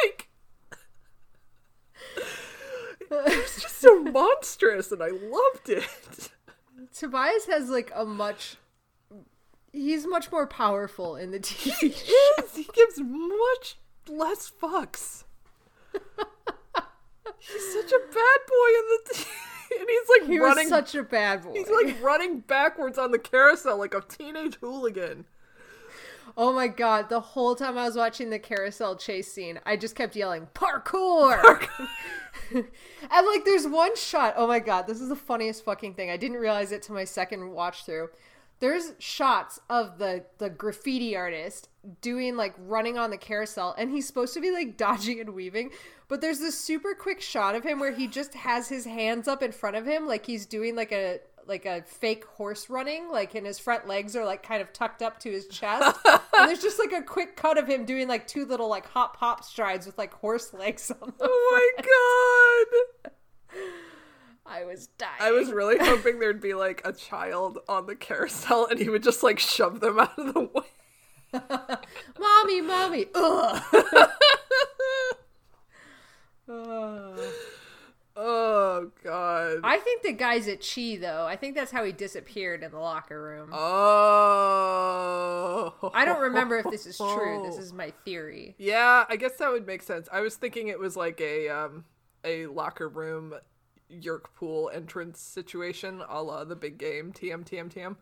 like it's just so monstrous and I loved it. Tobias has like a much. He's much more powerful in the TV He show. is. He gives much less fucks. He's such a bad boy in the t- and he's like He running was such a bad boy. he's like running backwards on the carousel like a teenage hooligan. Oh my god, the whole time I was watching the carousel chase scene, I just kept yelling, parkour! and like there's one shot, oh my god, this is the funniest fucking thing. I didn't realize it to my second watch through. There's shots of the the graffiti artist doing like running on the carousel and he's supposed to be like dodging and weaving, but there's this super quick shot of him where he just has his hands up in front of him like he's doing like a like a fake horse running, like and his front legs are like kind of tucked up to his chest. and there's just like a quick cut of him doing like two little like hop hop strides with like horse legs on the Oh my god. I was dying. I was really hoping there'd be like a child on the carousel and he would just like shove them out of the way. mommy, mommy. Ugh. Ugh. Oh god. I think the guy's at Chee though. I think that's how he disappeared in the locker room. Oh. I don't remember if this is true. This is my theory. Yeah, I guess that would make sense. I was thinking it was like a um a locker room Yeerk pool entrance situation, a la the big game TM TM TM.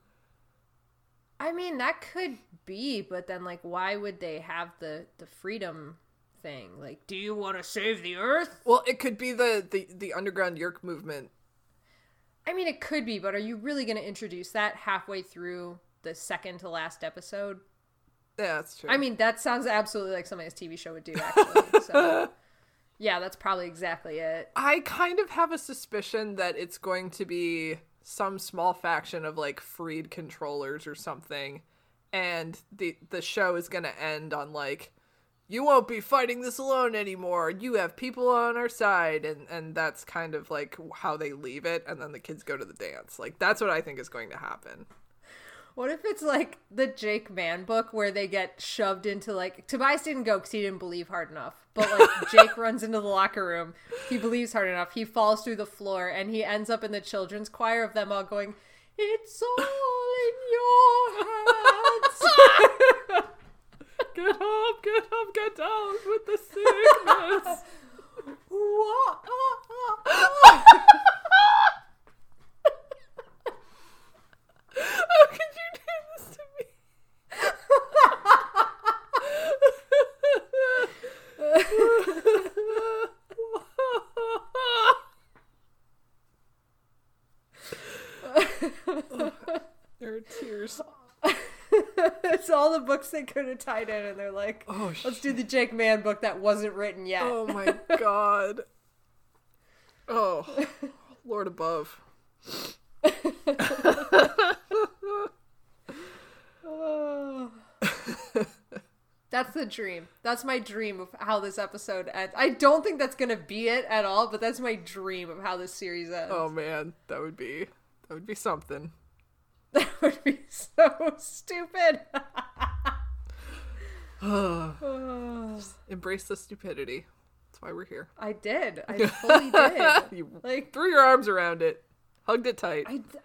I mean, that could be, but then like why would they have the the freedom thing? Like, do you want to save the earth? Well, it could be the the, the underground Yeerk movement. I mean, it could be, but are you really going to introduce that halfway through the second to last episode? Yeah, that's true. I mean, that sounds absolutely like something this TV show would do, actually. so, yeah, that's probably exactly it. I kind of have a suspicion that it's going to be some small faction of like freed controllers or something, and the the show is going to end on like, you won't be fighting this alone anymore. You have people on our side, and and that's kind of like how they leave it, and then the kids go to the dance. Like that's what I think is going to happen. What if it's like the Jake Man book where they get shoved into like Tobias didn't go because he didn't believe hard enough, but like Jake runs into the locker room, he believes hard enough, he falls through the floor, and he ends up in the children's choir of them all going, "It's all in your hands." Get up, get up, get down with the sickness. How could you do this to me? there are tears. it's all the books they could have tied in, and they're like, Oh, "Let's do the Jake Man book that wasn't written yet." Oh my god. Oh, Lord above. Oh. That's the dream. That's my dream of how this episode ends. I don't think that's gonna be it at all, but that's my dream of how this series ends. Oh man, that would be that would be something. That would be so stupid. Embrace the stupidity. That's why we're here. I did. I fully did. You Like, threw your arms around it, hugged it tight. I, th-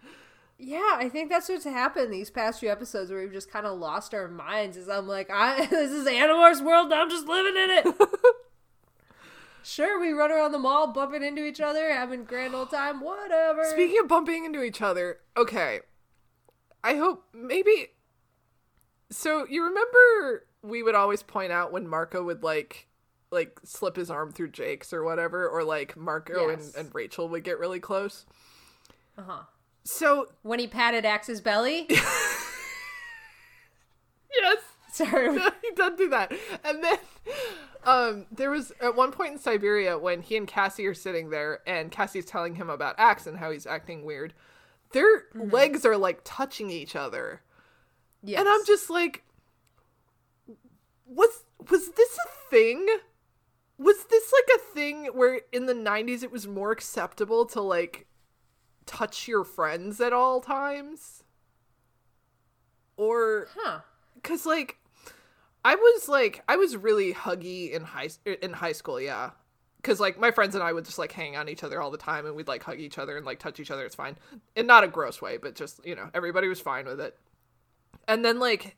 yeah, I think that's what's happened these past few episodes where we've just kind of lost our minds. Is I'm like, I this is Animorphs world. I'm just living in it. sure, we run around the mall, bumping into each other, having grand old time. Whatever. Speaking of bumping into each other, okay. I hope maybe. So you remember we would always point out when Marco would like, like slip his arm through Jake's or whatever, or like Marco Yes. and, and Rachel would get really close. uh huh. So When he patted Ax's belly. yes, Sorry. he does do that. And then um, there was at one point in Siberia when he and Cassie are sitting there and Cassie's telling him about Ax and how he's acting weird. Their legs are like touching each other. Yes. And I'm just like was was this a thing? Was this like a thing where in the 90s it was more acceptable to like touch your friends at all times? Or Huh. cuz like I was like I was really huggy in high er, in high school, yeah. Cuz like my friends and I would just like hang on each other all the time and we'd like hug each other and like touch each other, it's fine. In not a gross way, but just, you know, everybody was fine with it. And then like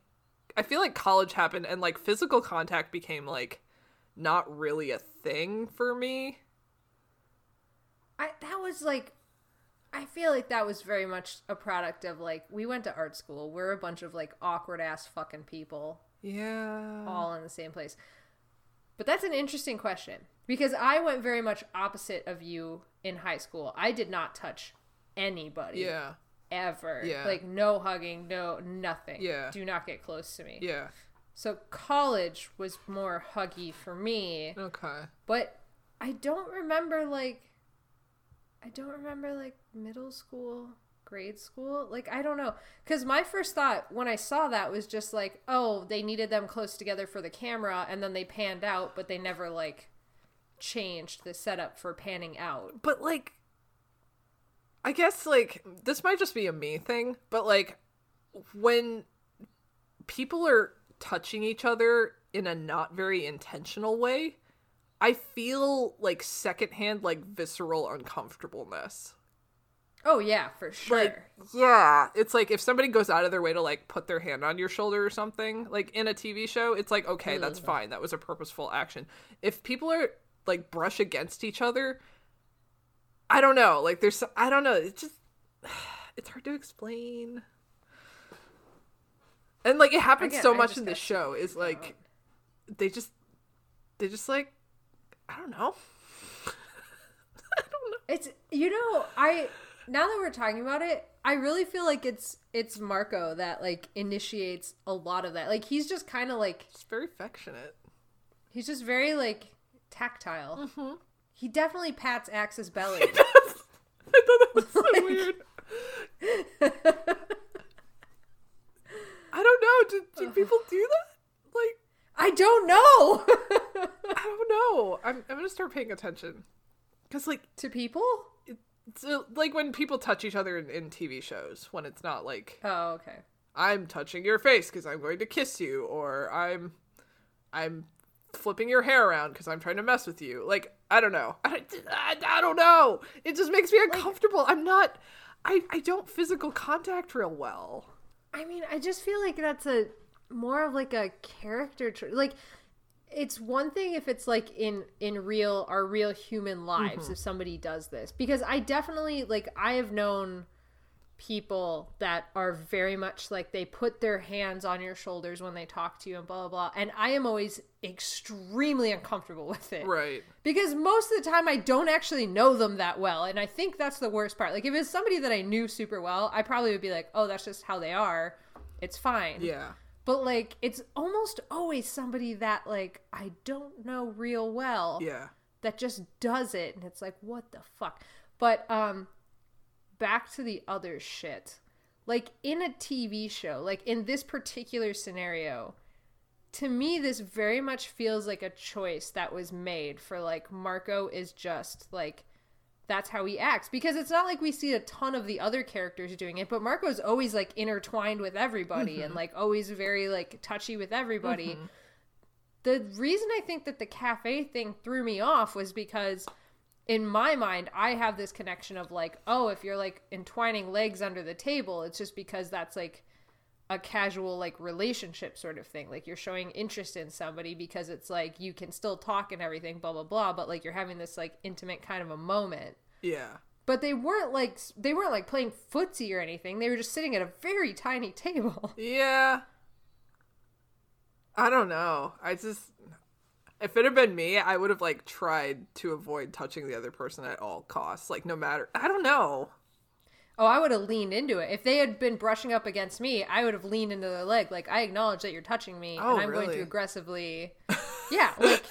I feel like college happened and like physical contact became like not really a thing for me. I that was like I feel like that was very much a product of like we went to art school. We're a bunch of like awkward ass fucking people Yeah. all in the same place. But that's an interesting question because I went very much opposite of you in high school. I did not touch anybody Yeah. Ever. Yeah. Like no hugging, no nothing. Yeah. Do not get close to me. Yeah. So college was more huggy for me. Okay. But I don't remember like I don't remember like middle school, grade school. Like I don't know cuz my first thought when I saw that was just like, "Oh, they needed them close together for the camera and then they panned out, but they never like changed the setup for panning out." But like I guess like this might just be a me thing, but like when people are touching each other in a not very intentional way, I feel like secondhand like visceral uncomfortableness. Oh yeah, for sure. Like yeah, it's like if somebody goes out of their way to like put their hand on your shoulder or something, like in a TV show, it's like okay, that's mm. fine. That was a purposeful action. If people are like brush against each other, I don't know. Like there's I don't know. It's just it's hard to explain. And like it happens Again, so I much in this show is like they just they just like I don't know. I don't know. It's you know, I now that we're talking about it, I really feel like it's it's Marco that like initiates a lot of that. Like he's just kind of like It's very affectionate. he's just very like tactile. Mm-hmm. He definitely pats Ax's belly. I thought that was so weird. I don't know. Do, do people do that? Like, I don't know I don't know. I'm, I'm gonna start paying attention. Cause like, to people. it's uh, like when people touch each other in, in TV shows, when it's not like Oh, okay. I'm touching your face because I'm going to kiss you, or I'm, I'm flipping your hair around because I'm trying to mess with you. Like, I don't know. I, I, I don't know. It just makes me uncomfortable. I'm not. I, I don't physical contact real well. I mean, I just feel like that's a more of like a character trait. Like it's one thing if it's like in in real our real human lives mm-hmm. if somebody does this because I definitely like I have known people that are very much like they put their hands on your shoulders when they talk to you and blah blah blah and I am always extremely uncomfortable with it. Right. Because most of the time I don't actually know them that well. And I think that's the worst part. Like if it's somebody that I knew super well, I probably would be like, oh, that's just how they are. It's fine. Yeah. But like it's almost always somebody that like I don't know real well Yeah. that just does it and it's like what the fuck. But um back to the other shit. Like in a TV show, like in this particular scenario, to me this very much feels like a choice that was made for like Marco is just like that's how he acts. Because it's not like we see a ton of the other characters doing it but marco's always like intertwined with everybody and mm-hmm. like always very like touchy with everybody. Mm-hmm. The reason i think that the cafe thing threw me off was because in my mind i have this connection of like oh if you're like entwining legs under the table it's just because that's like a casual like relationship sort of thing like you're showing interest in somebody because it's like you can still talk and everything blah blah blah but like you're having this like intimate kind of a moment Yeah. but they weren't like they weren't like playing footsie or anything they were just sitting at a very tiny table Yeah. I don't know. I just if it had been me, I would have like tried to avoid touching the other person at all costs. Like no matter I don't know. Oh, I would have leaned into it. If they had been brushing up against me, I would have leaned into their leg. Like, I acknowledge that you're touching me, Oh, and I'm going to aggressively. Yeah, like,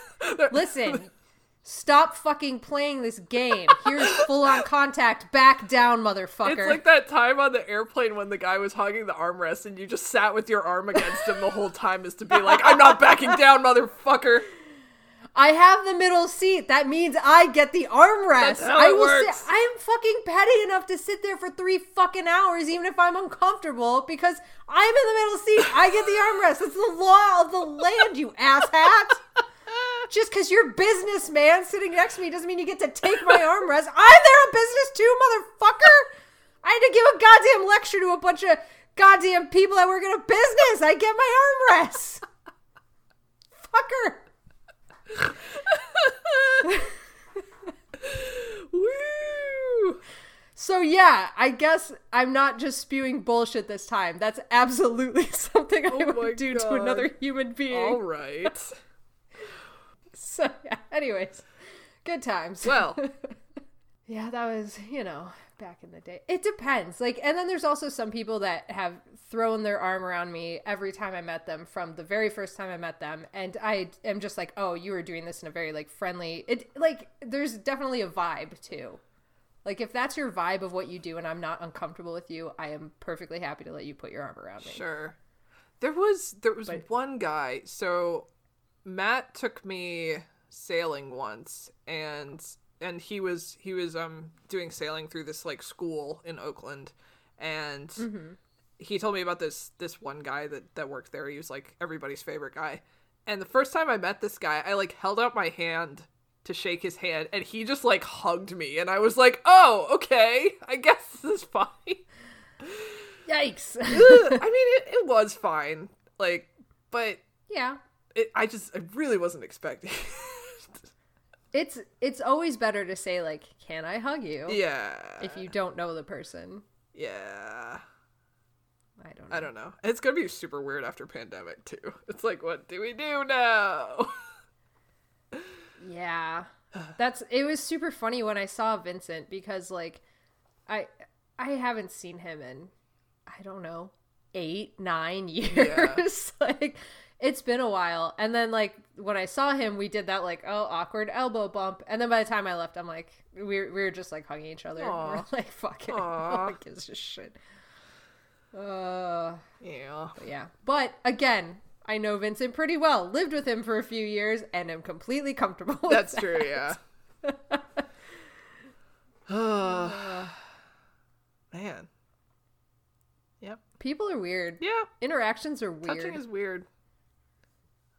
listen, stop fucking playing this game. Here's full on contact. Back down, motherfucker. It's like that time on the airplane when the guy was hugging the armrest and you just sat with your arm against him the whole time is to be like, I'm not backing down, motherfucker. I have the middle seat. That means I get the armrest. That's how I it will works. sit. I am fucking petty enough to sit there for three fucking hours, even if I'm uncomfortable, because I'm in the middle seat. I get the armrest. It's the law of the land, you asshat. Just because you're businessman sitting next to me doesn't mean you get to take my armrest. I'm there on business too, motherfucker. I had to give a goddamn lecture to a bunch of goddamn people that work in a business. I get my armrest. Fucker. Woo! So yeah, I guess I'm not just spewing bullshit this time. That's absolutely something I Oh would do to another human being. All right. So yeah, anyways, good times. Well, yeah, that was, you know, back in the day. It depends. Like and then there's also some people that have thrown their arm around me every time I met them from the very first time I met them and I am just like, "Oh, you were doing this in a very like friendly." It like there's definitely a vibe too. Like if that's your vibe of what you do and I'm not uncomfortable with you, I am perfectly happy to let you put your arm around me. sure. There was there was one guy. So Matt took me sailing once and and he was he was um doing sailing through this like school in Oakland and he told me about this this one guy that that worked there. He was like everybody's favorite guy. And the first time I met this guy, I like held out my hand to shake his hand and he just like hugged me and I was like, "Oh, okay. I guess this is fine." Yikes. I mean, it, it was fine. Like, but yeah. it, I just I really wasn't expecting. It's it's always better to say like, "Can I hug you?" yeah. if you don't know the person. Yeah. I don't know. I don't know. It's gonna be super weird after pandemic too. It's like, what do we do now? Yeah. That's it was super funny when I saw Vincent because like I I haven't seen him in I don't know, 8 9 years. like it's been a while. And then like when I saw him we did that like oh awkward elbow bump and then by the time I left I'm like we were, we were just like hugging each other. Aw. We're like fuck it. Aw. Who gives a shit. Uh yeah. But yeah. But again, I know Vincent pretty well. Lived with him for a few years and am completely comfortable That's that. true, yeah. Man. Yep. People are weird. Yeah. Interactions are weird. Touching is weird.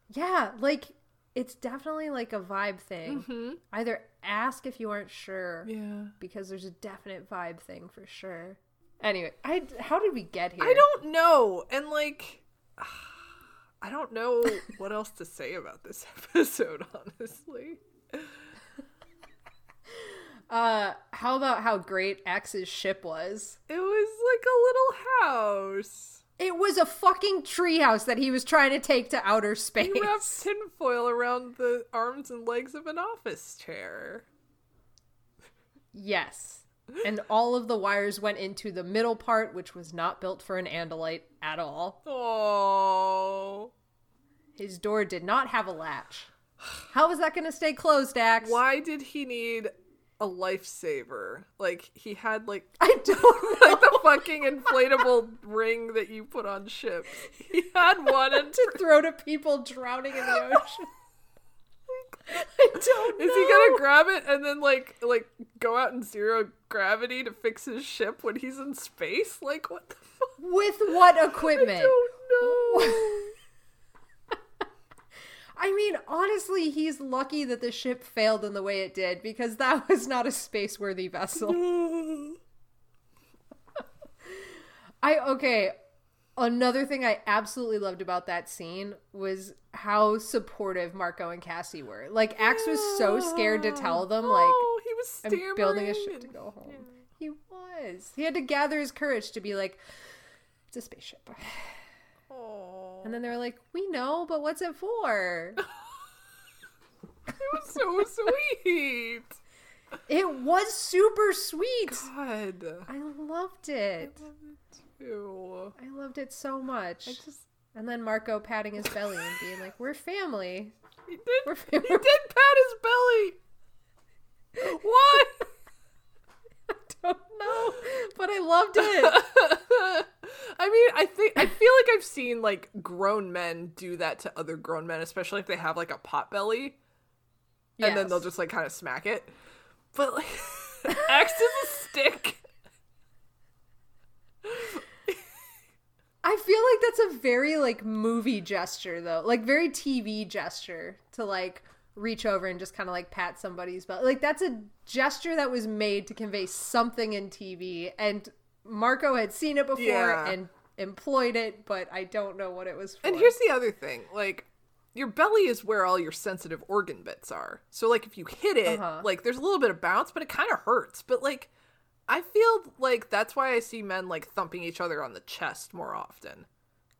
Yeah, like it's definitely like a vibe thing. Mm-hmm. Either ask if you aren't sure Yeah. because there's a definite vibe thing for sure. Anyway, I how did we get here? I don't know. And like I don't know what else to say about this episode, honestly. Uh how about how great Ax's ship was? It was like a little house. It was a fucking treehouse that he was trying to take to outer space. He wrapped tinfoil around the arms and legs of an office chair. Yes. And all of the wires went into the middle part, which was not built for an Andalite at all. Oh. His door did not have a latch. How was that going to stay closed, Ax? Why did he need a lifesaver? Like he had like I don't know. like the fucking inflatable ring that you put on ships. He had one and to throw to people drowning in the ocean. I don't know. Is he gonna grab it and then like like go out in zero gravity to fix his ship when he's in space? Like what the fuck? With what equipment? I don't know. I mean, honestly, he's lucky that the ship failed in the way it did because that was not a space worthy vessel. I okay. Another thing I absolutely loved about that scene was how supportive Marco and Cassie were. Like Ax was so scared to tell them, oh, like oh, he was stammering. building a ship to go home. He was. He had to gather his courage to be like, it's a spaceship. And then they were like, we know, but what's it for? it was so sweet. It was super sweet. God. I loved it. Ew. I loved it so much. I just And then Marco patting his belly and being like, "We're family." he did We're he did pat his belly. Why? Don't know, but I loved it. I mean, I think I feel like I've seen like grown men do that to other grown men, especially if they have like a pot belly, and then they'll just like kind of smack it. But like, Ax is a stick. I feel like that's a very like movie gesture though, like very TV gesture to like reach over and just kind of like pat somebody's belly. Like that's a gesture that was made to convey something in TV, and Marco had seen it before Yeah. and employed it, but I don't know what it was for. And here's the other thing, like. Your belly is where all your sensitive organ bits are. So like if you hit it, Uh-huh. like there's a little bit of bounce, but it kind of hurts. But like I feel like that's why I see men like thumping each other on the chest more often.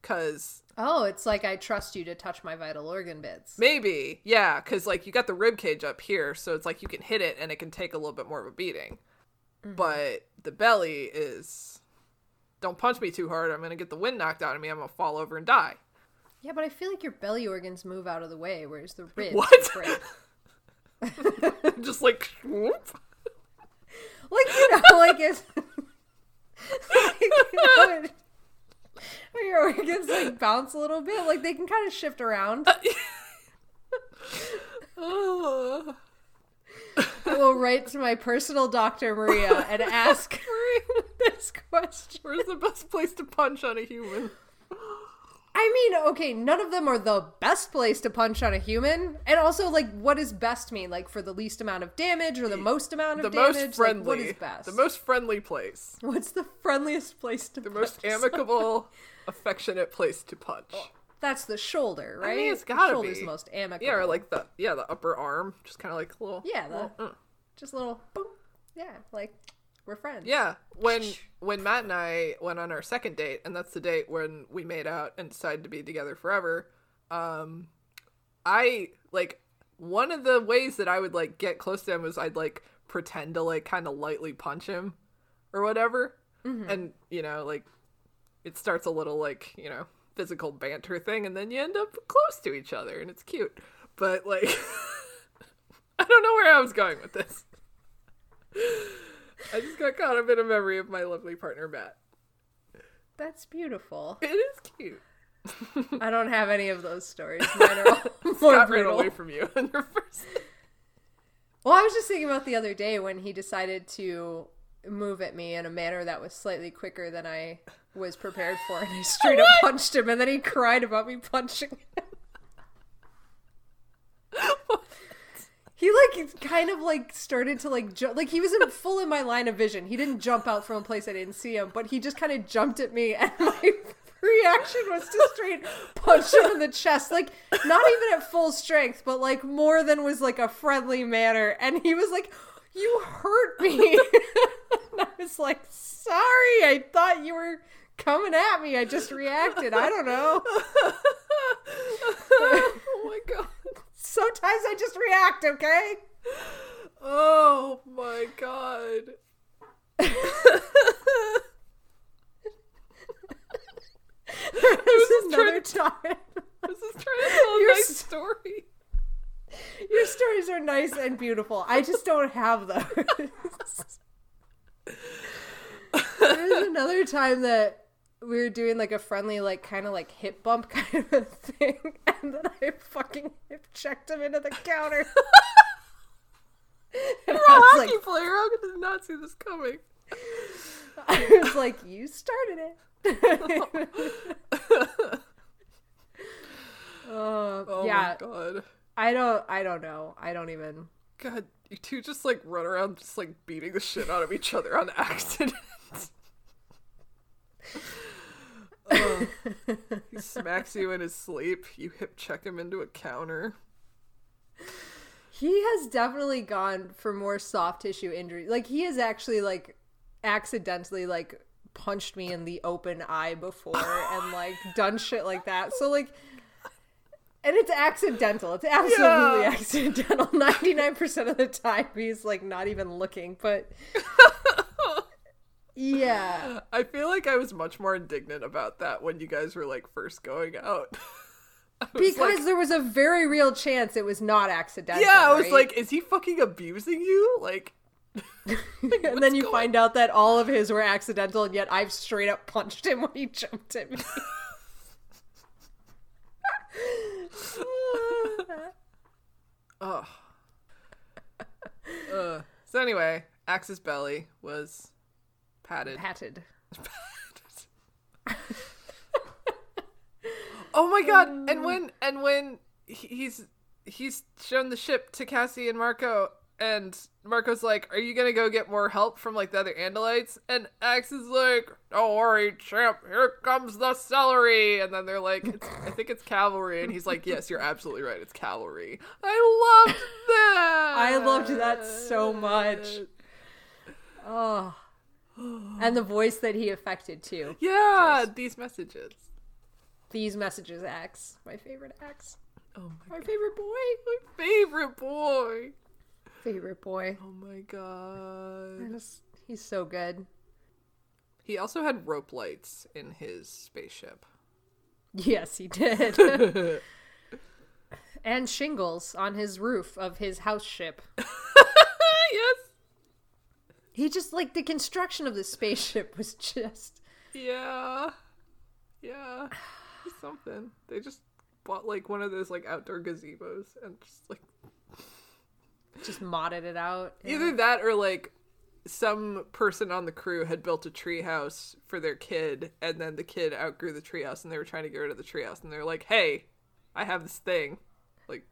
Cuz oh, it's like I trust you to touch my vital organ bits. Maybe, yeah, because like you got the rib cage up here, so it's like you can hit it and it can take a little bit more of a beating. Mm-hmm. But the belly is, don't punch me too hard. I'm gonna get the wind knocked out of me. I'm gonna fall over and die. Yeah, but I feel like your belly organs move out of the way, whereas the ribs What? break. Just like, whoop. like you know, like it's like, you know, it- when your organs like bounce a little bit, like they can kind of shift around. Oh. I will write to my personal doctor Maria and ask this question. Where's the best place to punch on a human? I mean, okay, none of them are the best place to punch on a human, and also like, what does best mean? Like for the least amount of damage or the most amount The of damage? most friendly. Like, what is best? The most friendly place. What's the friendliest place to The most punch amicable, affectionate place to punch. Oh, That's the shoulder, right? I mean, it's gotta shoulder's be. the most amicable. Yeah, or like the yeah the upper arm, just kind of like a little. Yeah, the, little, uh. just a little boom. Yeah, like we're friends. Yeah, when when Matt and I went on our second date, and that's the date when we made out and decided to be together forever. Um, I like one of the ways that I would like get close to him was I'd like pretend to like kind of lightly punch him or whatever, and you know like it starts a little like you know physical banter thing, and then you end up close to each other, and it's cute. But like, I don't know where I was going with this. I just got caught up in a memory of my lovely partner Matt. That's beautiful. It is cute. I don't have any of those stories. Mine are all more brutal. away from you in your first. Well, I was just thinking about the other day when he decided to move at me in a manner that was slightly quicker than I was prepared for, and I straight up punched him, and then he cried about me punching him. He like kind of like started to like jump, like he was in full in my line of vision. He didn't jump out from a place I didn't see him, but he just kind of jumped at me, and my reaction was to straight punch him in the chest, like not even at full strength, but like more than was like a friendly manner. And he was like, "You hurt me," and I was like, "Sorry, I thought you were." Coming at me, I just reacted. I don't know. oh my god. Sometimes I just react, okay? Oh my god. There's just another trying time. This is trying to tell a nice s- story. Your stories are nice and beautiful. I just don't have those. There's another time that we were doing like a friendly, like kind of like hip bump kind of a thing, and then I fucking hip checked him into the counter. You're a hockey like, player. How did not see this coming? I was like, you started it. Uh, Oh yeah, my god. I don't. I don't know. I don't even. God, you two just like run around just like beating the shit out of each other on accident. He smacks you in his sleep. You hip check him into a counter. He has definitely gone for more soft tissue injury. Like he has actually like accidentally like punched me in the open eye before and like done shit like that. So like And it's accidental. It's absolutely Yeah. accidental. 99% of the time he's like not even looking, but yeah. I feel like I was much more indignant about that when you guys were like first going out. Because like- there was a very real chance it was not accidental. yeah, I was right? like, is he fucking abusing you? Like, and then you find out that all of his were accidental, and yet I've straight up punched him when he jumped at me. oh. uh, so anyway, Ax's belly was padded. Patted. Oh my god! And um, when and when he's he's shown the ship to Cassie and Marco, and Marco's like, "Are you gonna go get more help from like the other Andalites?" And Ax is like, "Don't worry, champ. Here comes the celery." And then they're like, it's, "I think it's cavalry," and he's like, "Yes, you're absolutely right. It's cavalry." I loved that. I loved that so much. Oh. And the voice that he affected too. Yeah, these messages. These messages, Ax. My favorite Ax. Oh my, god. My favorite boy. my favorite boy. Favorite boy. Oh my god. Just- He's so good. He also had rope lights in his spaceship. Yes, he did. and shingles on his roof of his house ship. He just like the construction of the spaceship was just Yeah. Yeah. Something. They just bought like one of those like outdoor gazebos and just like just modded it out. Yeah. either that or like some person on the crew had built a treehouse for their kid and then the kid outgrew the treehouse and they were trying to get rid of the treehouse and they're like, "Hey, I have this thing. Like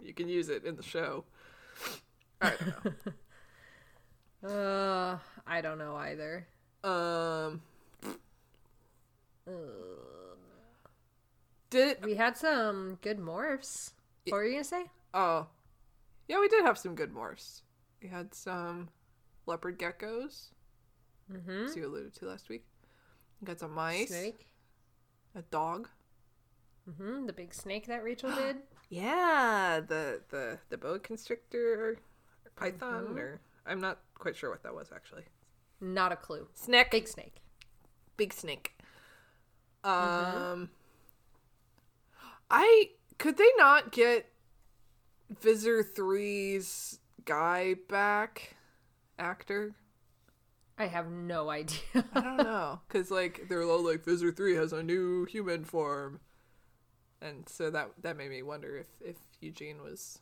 you can use it in the show." I don't know. Uh, I don't know either. Um. Did We had some good morphs. What were you gonna say? oh, yeah, we did have some good morphs. We had some leopard geckos, Mm-hmm. as you alluded to last week. We got some mice, Snake. a dog. Mm-hmm. The big snake that Rachel did. Yeah, the the the boa constrictor, or python, or I'm not quite sure what that was actually. Not a clue. Snake, Big snake. big snake. Um, I could they not get Visser 3's guy back, actor? I have no idea. I don't know, cause like they're all like Visor 3 has a new human form, and so that that made me wonder if if Eugene was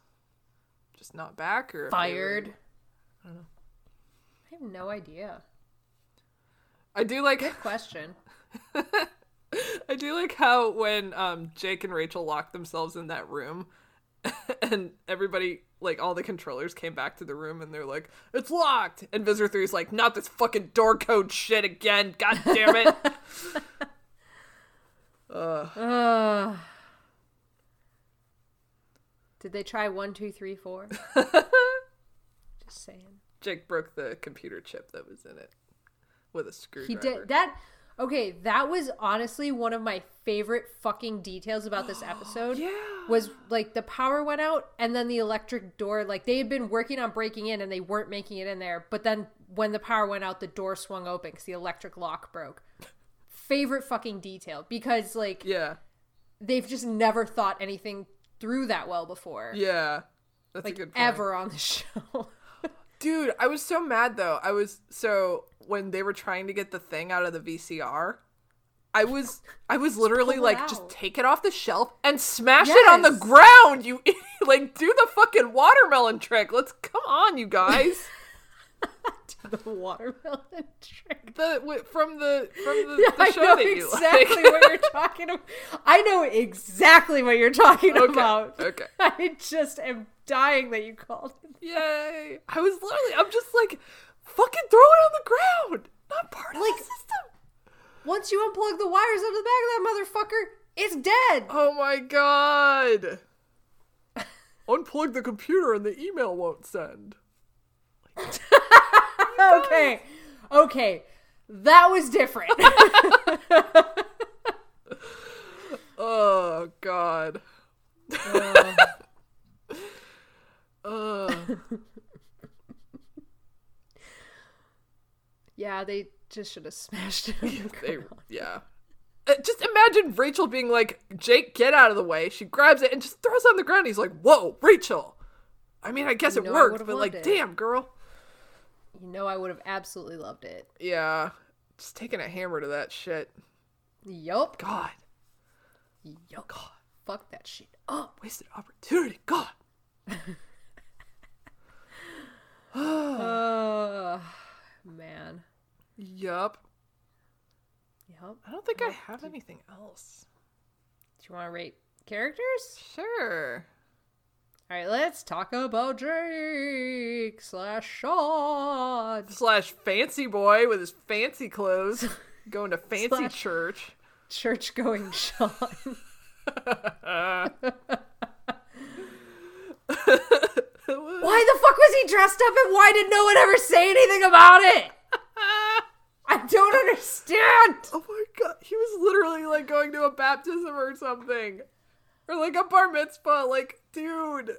just not back or were- Fired. I don't know. I have no idea. I do like Good question. I do like how when um Jake and Rachel locked themselves in that room and everybody like all the controllers came back to the room and they're like, It's locked and Visser 3's like, not this fucking door code shit again, god damn it. Ugh. Uh, did they try one, two, three, four? Just saying. Jake broke the computer chip that was in it with a screwdriver. He did that. Okay, that was honestly one of my favorite fucking details about this episode. Yeah. Was like the power went out and then the electric door, like they had been working on breaking in and they weren't making it in there. But then when the power went out, the door swung open because the electric lock broke. Favorite fucking detail because like Yeah. they've just never thought anything through that well before. Yeah. That's like a good point. ever on the show. Dude, I was so mad though. I was so when they were trying to get the thing out of the VCR, I was I was literally like, just take it off the shelf and smash it on the ground. You like do the fucking watermelon trick. Let's come on, you guys. the watermelon trick. the from the from the, the I show know that you exactly like. what you're talking about. I know exactly what you're talking Okay, about. okay. I just am dying that you called it. Yay! I was literally I'm just like fucking throw it on the ground. Not part of Like- the system. Once you unplug the wires out of the back of that motherfucker, it's dead. Oh my god. Unplug the computer and the email won't send. Okay. Okay. That was different. Oh god. Uh, Ugh. yeah, they just should have smashed the They, yeah. Uh, Just imagine Rachel being like, Jake, get out of the way. She grabs it and just throws it on the ground. He's like, whoa, Rachel. I mean, I guess You it worked, but like, it. damn, girl. You know, I would have absolutely loved it. Yeah. Just taking a hammer to that shit. Yup. God. Yup. God. Fuck that shit up. Wasted opportunity. God. Uh, man. Yup. Yup. I don't think I have anything else. Do you want to rate characters? Sure. All right, let's talk about Drake slash Sean Slash fancy boy with his fancy clothes. Going to fancy Slash- church. church going Sean. Why the fuck was he dressed up and why did no one ever say anything about it? I don't understand. Oh my god, he was literally like going to a baptism or something. Or like a bar mitzvah. Like, dude.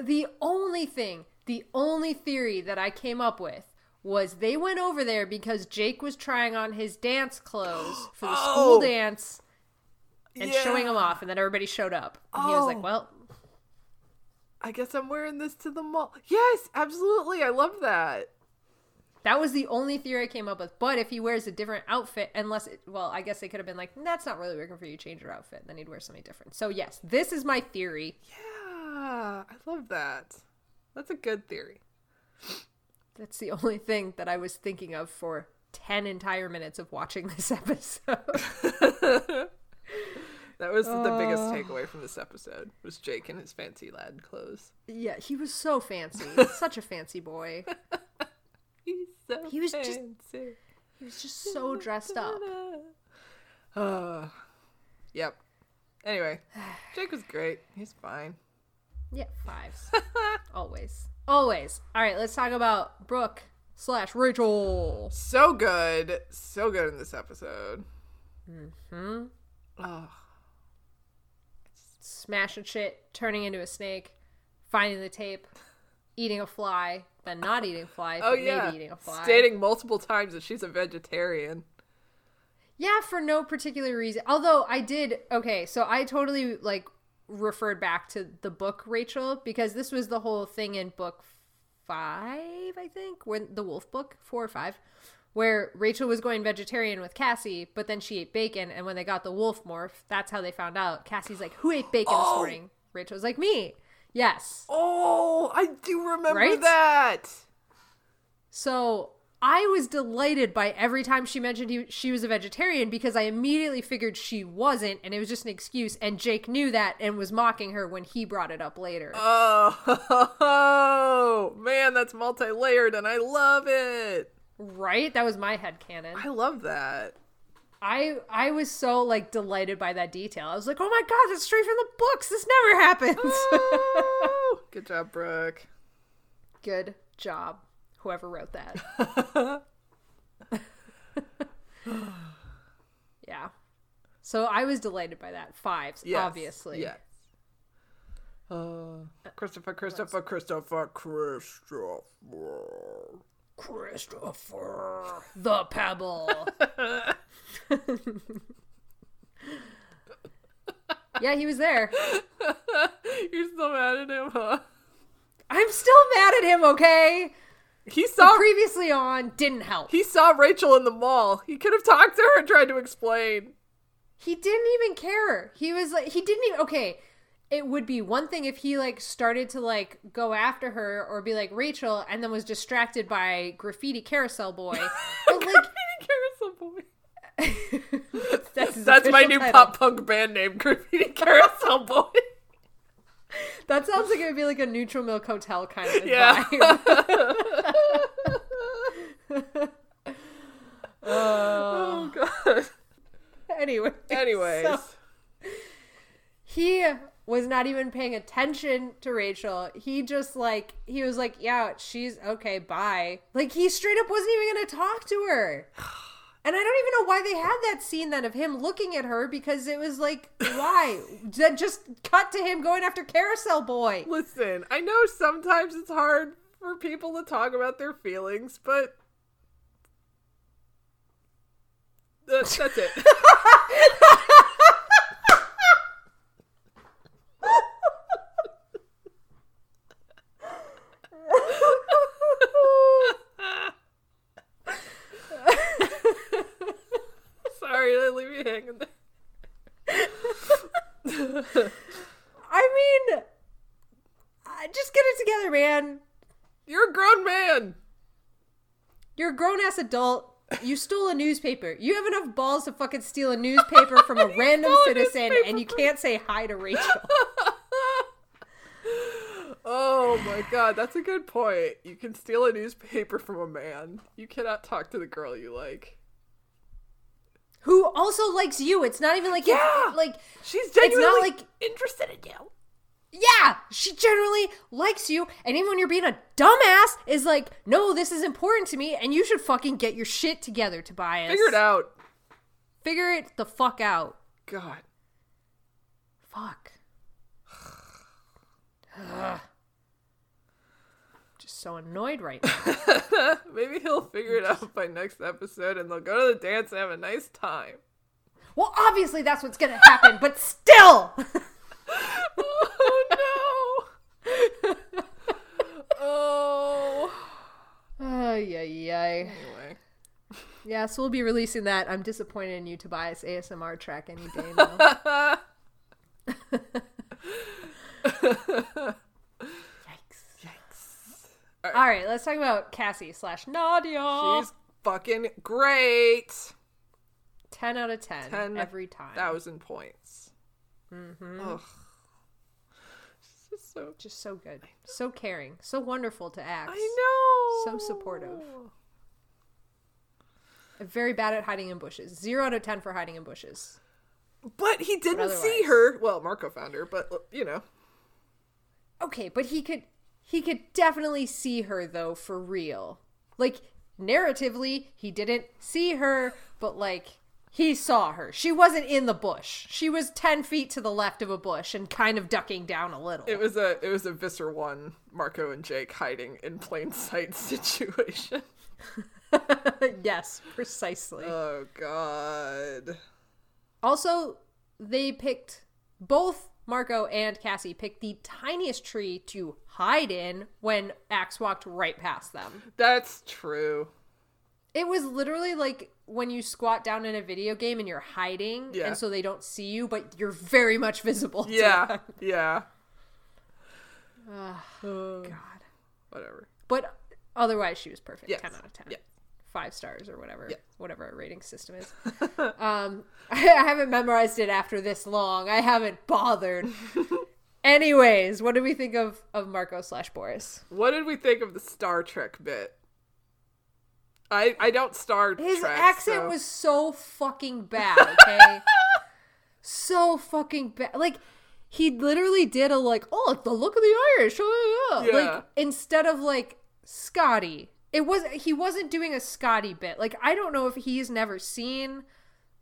The only thing, the only theory that I came up with was they went over there because Jake was trying on his dance clothes for the Oh. school dance and Yeah. showing them off, and then everybody showed up. And he was like, Oh. "Well, I guess I'm wearing this to the mall. Yes, absolutely. I love that. that was the only theory I came up with." But if he wears a different outfit, unless it, well, I guess they could have been like, "That's not really working for you. Change your outfit." Then he'd wear something different. So yes, this is my theory. Yeah, I love that. That's a good theory. That's the only thing that I was thinking of for ten entire minutes of watching this episode. That was the biggest takeaway from this episode was Jake in his fancy lad clothes. Yeah, he was so fancy. Such a fancy boy. He's so He was just- He was just so dressed up. Uh, yep. Anyway, Jake was great. He's fine. Yeah, fives. Always. Always. All right, let's talk about Brooke slash Rachel. So good. So good in this episode. Hmm? Oh, Smashing shit, turning into a snake, finding the tape, eating a fly, then not eating a fly, oh but yeah. maybe eating a fly. Stating multiple times that she's a vegetarian. Yeah, for no particular reason. Although I did okay, so I totally like referred back to the book Rachel because this was the whole thing in book five, I think, when the wolf book, four or five, where Rachel was going vegetarian with Cassie, but then she ate bacon, and when they got the wolf morph, that's how they found out. Cassie's like, Who ate bacon this Oh. morning? Rachel was like, Me. Yes. Oh, I do remember Right? that. So I was delighted by every time she mentioned he, she was a vegetarian because I immediately figured she wasn't and it was just an excuse. And Jake knew that and was mocking her when he brought it up later. Oh, man, that's multi layered and I love it. Right? That was my head headcanon. I love that. I I was so like delighted by that detail. I was like, oh my god, that's straight from the books. This never happens. Oh, good job, Brooke. Good job, whoever wrote that. yeah. So I was delighted by that. Fives, Yes, obviously. Yes. Uh, Christopher, Christopher, Christopher, Christopher. Christopher the Pebble. yeah, he was there. You're still mad at him, huh? I'm still mad at him, okay? He saw Previously on didn't help. he saw Rachel in the mall. He could have talked to her and tried to explain. He didn't even care. He was like he didn't even okay. It would be one thing if he like started to like go after her or be like Rachel and then was distracted by graffiti carousel boy. But like Carousel Boy. that's That's my new title. pop punk band name, Graffiti Carousel Boy. That sounds like it would be like a neutral milk hotel kind of Yeah. vibe. Oh god. anyway. Anyways. so he was not even paying attention to Rachel. He just like he was like, "Yeah, she's okay, bye." Like he straight up wasn't even going to talk to her. And I don't even know why they had that scene then of him looking at her because it was like, why? just cut to him going after Carousel Boy. Listen, I know sometimes it's hard for people to talk about their feelings, but that's, that's it. Sorry, I leave you hanging there. I mean, uh, just get it together, man. You're a grown man. You're a grown ass adult. You stole a newspaper. You have enough balls to fucking steal a newspaper from a random stole a citizen, and you can't say hi to Rachel. Oh my god, that's a good point. You can steal a newspaper from a man. You cannot talk to the girl you like. Who also likes you. It's not even like it's- Yeah. like She's genuinely It's not like- interested in you. yeah, she generally likes you, and even when you're being a dumbass, is like, no, this is important to me, and you should fucking get your shit together, Tobias. Figure it out. Figure it the fuck out. God. Fuck. So annoyed right now. Maybe he'll figure it out by next episode and they'll go to the dance and have a nice time. well, obviously that's what's gonna happen, but still. Oh no. oh. Ay, ay, ay. Anyway. Yeah, so we'll be releasing that. I'm disappointed in you, Tobias ASMR track any day now. Yikes. Yikes. All right, let's talk about Cassie slash Nadia. She's fucking great. 10 out of 10, 10 every time. Thousand points. Mm-hmm. Ugh. She's just so. Just so good. So caring. So wonderful to act. I know. So supportive. Very bad at hiding in bushes. 0 out of 10 for hiding in bushes. But he didn't see her. Well, Marco found her, but you know. Okay, but he could he could definitely see her though for real. Like narratively, he didn't see her, but like he saw her. She wasn't in the bush. She was 10 feet to the left of a bush and kind of ducking down a little. It was a it was a Visser one Marco and Jake hiding in plain sight situation. yes, precisely. Oh god. Also, they picked both Marco and Cassie picked the tiniest tree to hide in when Ax walked right past them. That's true. It was literally like when you squat down in a video game and you're hiding, Yeah. and so they don't see you, but you're very much visible. Yeah. Yeah. God. Whatever. But otherwise, she was perfect. Yes. Ten out of ten. Yeah. Five stars or whatever, whatever our rating system is. um, I haven't memorized it after this long. I haven't bothered. Anyways, what did we think of of Marco slash Boris? What did we think of the Star Trek bit? I I don't Star Trek. His Trek. accent so- was so fucking bad. Okay, so fucking bad. Like he literally did a like, oh, the look of the Irish. Oh, yeah. Yeah. Like instead of like Scotty, it was he wasn't doing a Scotty bit. Like I don't know if he's never seen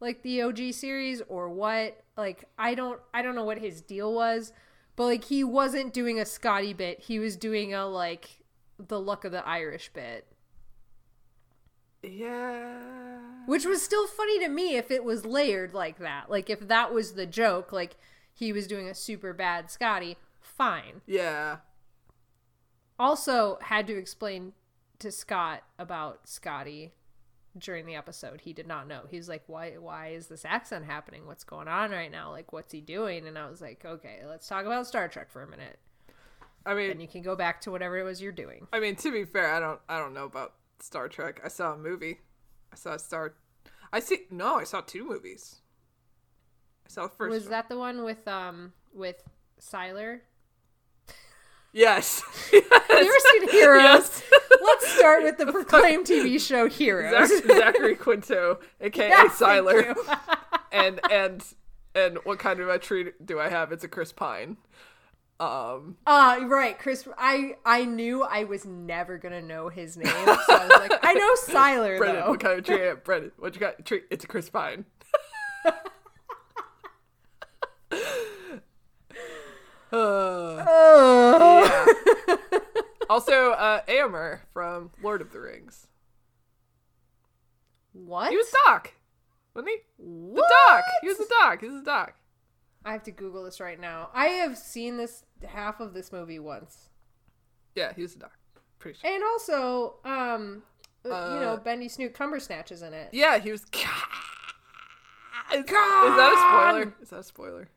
like the OG series or what. Like I don't I don't know what his deal was, but like he wasn't doing a Scotty bit. He was doing a like the luck of the Irish bit. Yeah. Which was still funny to me if it was layered like that. Like if that was the joke, like he was doing a super bad Scotty, fine. Yeah. Also had to explain to Scott about Scotty during the episode. He did not know. He was like, "Why why is this accent happening? What's going on right now? Like what's he doing?" And I was like, "Okay, let's talk about Star Trek for a minute. I mean, And you can go back to whatever it was you're doing." I mean, to be fair, I don't I don't know about Star Trek. I saw a movie. I saw a Star. I see. No, I saw two movies. I saw the first. Was one. that the one with um with Sylar? Yes. Have you ever seen Heroes? Yes. Let's start with the proclaimed TV show Heroes. Zach- Zachary Quinto, aka thank Sylar, and and and what kind of a tree do I have? It's a Chris Pine. Um, Uh right, Chris. I I knew I was never gonna know his name, so I was like, I know Sylar Brennan, though. what kind of tree? Brennan, what you got? Tree? It's a Chris Pine. Uh, yeah. also, uh, Éomer from Lord of the Rings. What? He was Doc, wasn't he? The Doc. He was the Doc. He was the Doc. I have to Google this right now. I have seen this half of this movie once, Yeah, he was the Doc. Pretty sure. and also, um, you know, Uh, Bendy Snoot Cumbersnatch is in it. Yeah, he was. Is, is that a spoiler? Is that a spoiler?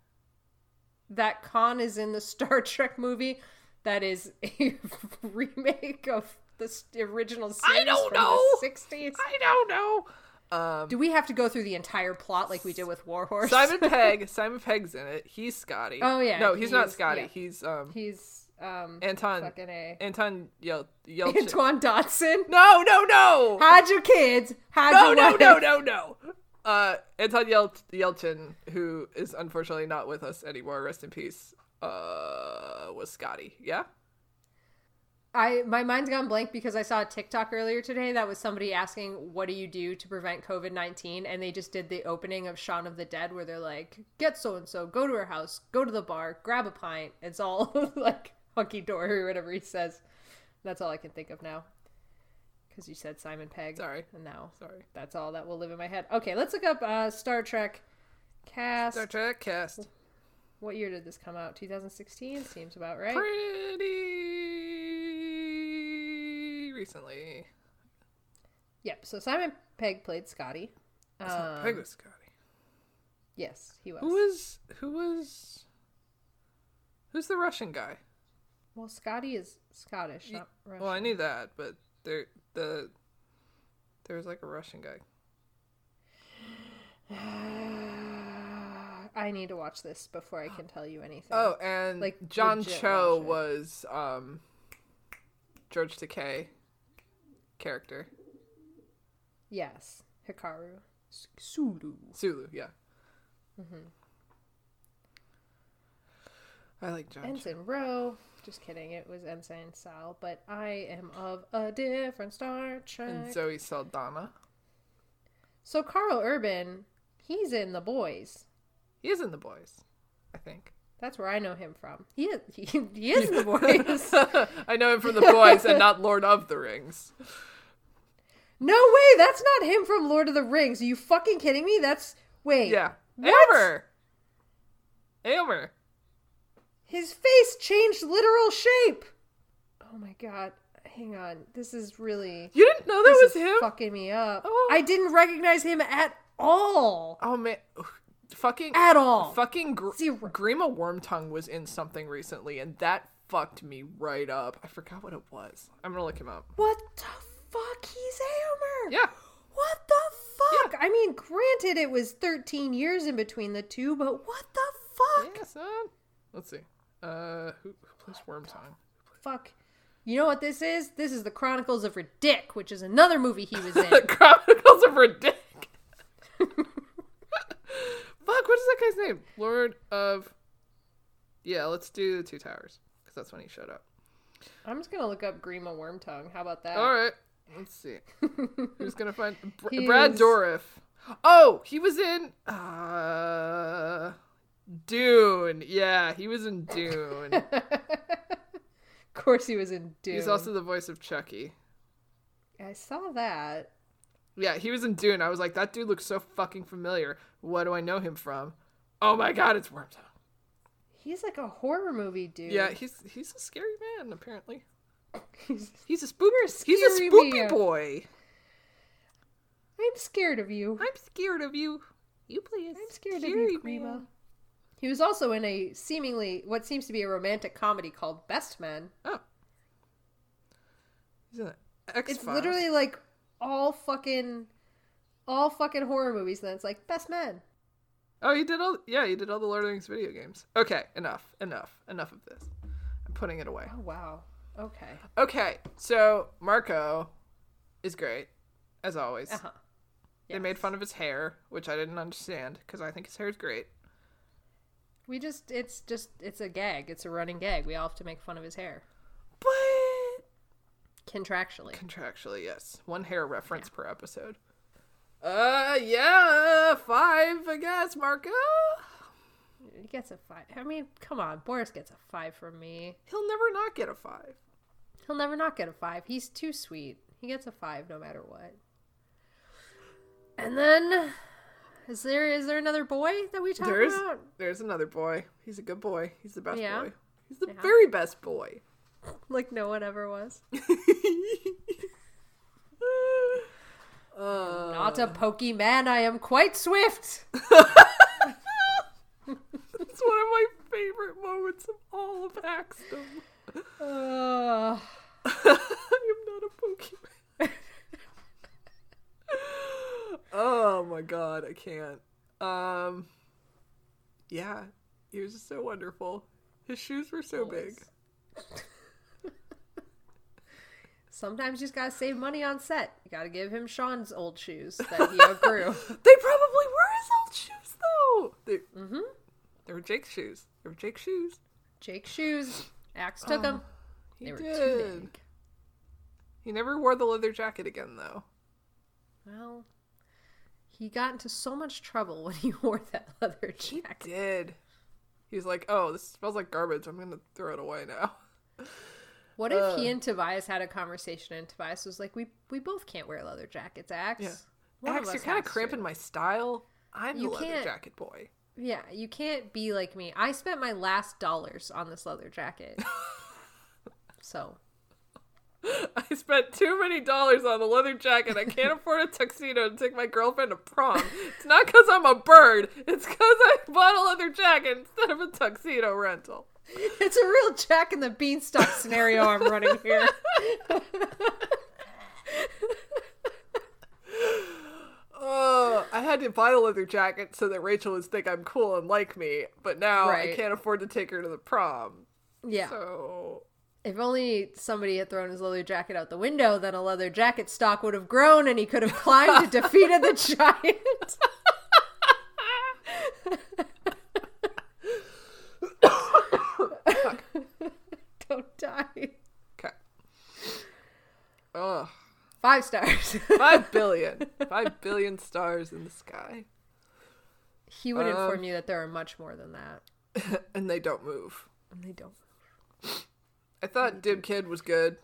That Khan is in the Star Trek movie. That is a remake of the original series don't from know. the '60s. I don't know. Um, Do we have to go through the entire plot like we did with Warhorse? Simon Pegg. Simon Pegg's in it. He's Scotty. Oh, yeah, No, he's he not Scotty. yeah. He's um He's um Anton. fucking a Anton Yel Yelchin. Antoine Dodson. No, no, no. Hide your kids. Hide No, your no, wife. no, no, no. Uh, Anton Yel- Yelchin, who is unfortunately not with us anymore, rest in peace, uh, was Scotty. Yeah? I my mind's gone blank because I saw a TikTok earlier today that was somebody asking, "What do you do to prevent COVID 19 And they just did the opening of Shaun of the Dead, where they're like, "Get so and so, go to her house, go to the bar, grab a pint." It's all like hunky dory or whatever he says. That's all I can think of now. Because you said Simon Pegg. Sorry. And now Sorry. that's all that will live in my head. Okay, let's look up uh, Star Trek cast. Star Trek cast. What year did this come out? 2016 seems about right. Pretty recently. Yep. So Simon Pegg played Scotty. Not Um, Pegg was Scotty. Yes, he was. Who was who was who's the Russian guy? Well, Scotty is Scottish, not Russian. Well, I knew that, but there the there was like a Russian guy. I need to watch this before I can tell you anything. Oh, and Like, John Cho Russian. was um George Takei character. yes, Hikaru Sulu. Sulu, yeah. Mm-hmm. I like John. Cho. Ensign Ro. Just kidding. It was Ensign Sal, but I am of a different Star Trek. And Zoe Saldana. so Karl Urban, he's in The Boys. He is in the boys, I think. That's where I know him from. He is, he, he is in The Boys. I know him from the boys and not Lord of the Rings. no way, that's not him from Lord of the Rings. Are you fucking kidding me? That's wait. Yeah. What? Éomer. Éomer. His face changed literal shape. Oh my god. Hang on. This is really You didn't know that this was is him? fucking me up. Oh. I didn't recognize him at all. Oh man. Fucking At all. Fucking Gr- Zero. Grima Wormtongue was in something recently and that fucked me right up. I forgot what it was. I'm gonna look him up. What the fuck? He's Éomer. Yeah. What the fuck? I mean, granted it was 13 years in between the two, but what the fuck? Yeah, son. Let's see. Uh who, who plays Wormtongue? Fuck. You know what this is? This is the Chronicles of Riddick, which is another movie he was in. The Chronicles of Riddick. Fuck, what is that guy's name? Lord of. Yeah, let's do the Two Towers because that's when he showed up. I'm just gonna look up Grima Wormtongue. How about that? All right, let's see. Who's gonna find Br- Brad is- Dourif? Oh, he was in uh Dune. Yeah, he was in Dune. Of course, he was in Dune. He's also the voice of Chucky. I saw that. Yeah, he was in Dune. I was like, that dude looks so fucking familiar. What do I know him from? Oh my god, it's Wormtongue. He's like a horror movie dude. Yeah, he's he's a scary man apparently. He's- He's a spook. He's a scary spoopy man. boy. I'm scared of you. I'm scared of you. You play a I'm scared of you, Grima. man. He was also in a seemingly what seems to be a romantic comedy called Best Men. Oh, he's in It's literally like all fucking all fucking horror movies and then it's like Best Men. Oh, he did all. Yeah, he did all the Lord of the Rings video games. Okay, enough, enough, enough of this. I'm putting it away. Oh wow. Okay. Okay, so Marco is great, as always. Uh-huh. They made fun of his hair, which I didn't understand because I think his hair is great. We just it's just it's a gag. It's a running gag. We all have to make fun of his hair. But Contractually. contractually, yes, one hair reference per episode. Uh, yeah, five, I guess, Marco. He gets a five. I mean, come on. Boris gets a five from me. He'll never not get a five. He'll never not get a five. He's too sweet. He gets a five no matter what. And then is there is there another boy that we talk There's about? there's another boy. He's a good boy. He's the best Yeah. boy. He's the Yeah. very best boy. Like no one ever was. uh, Not a Pokemon, I am quite swift. it's one of my favorite moments of all of Axton. Uh, I am not a Pokemon. Oh my god, I can't. Um Yeah, he was just so wonderful. His shoes were so big. Sometimes you just gotta save money on set. You gotta give him Sean's old shoes that he outgrew. They probably were his old shoes though. They, mm-hmm. they were Jake's shoes. They were Jake's shoes. Jake's shoes. Ax took them. He They were did. too big. He never wore the leather jacket again though. Well, he got into so much trouble when he wore that leather jacket. Did. He was like, "Oh, this smells like garbage. I'm gonna throw it away now." What if he uh. and Tobias had a conversation and Tobias was like, "We we both can't wear leather jackets, Ax. Yeah. One Ax, you're kind of has to." cramping my style. I'm You the leather can't- jacket boy. Yeah, you can't be like me. I spent my last dollars on this leather jacket. so I spent too many dollars on the leather jacket. I can't afford a tuxedo to take my girlfriend to prom. It's not because I'm a bird. It's because I bought a leather jacket instead of a tuxedo rental. it's a real Jack and the Beanstalk scenario I'm running here. Oh, I had to buy the leather jacket so that Rachel would think I'm cool and like me, but now I can't afford to take her to the prom. Yeah. So If only somebody had thrown his leather jacket out the window, then a leather jacket stock would have grown and he could have climbed and defeated the giant. Don't die. okay. Ugh. Five stars. Five billion. Five billion stars in the sky. he would Um, inform you that there are much more than that. and they don't move. And they don't. I thought Dim Kid was good.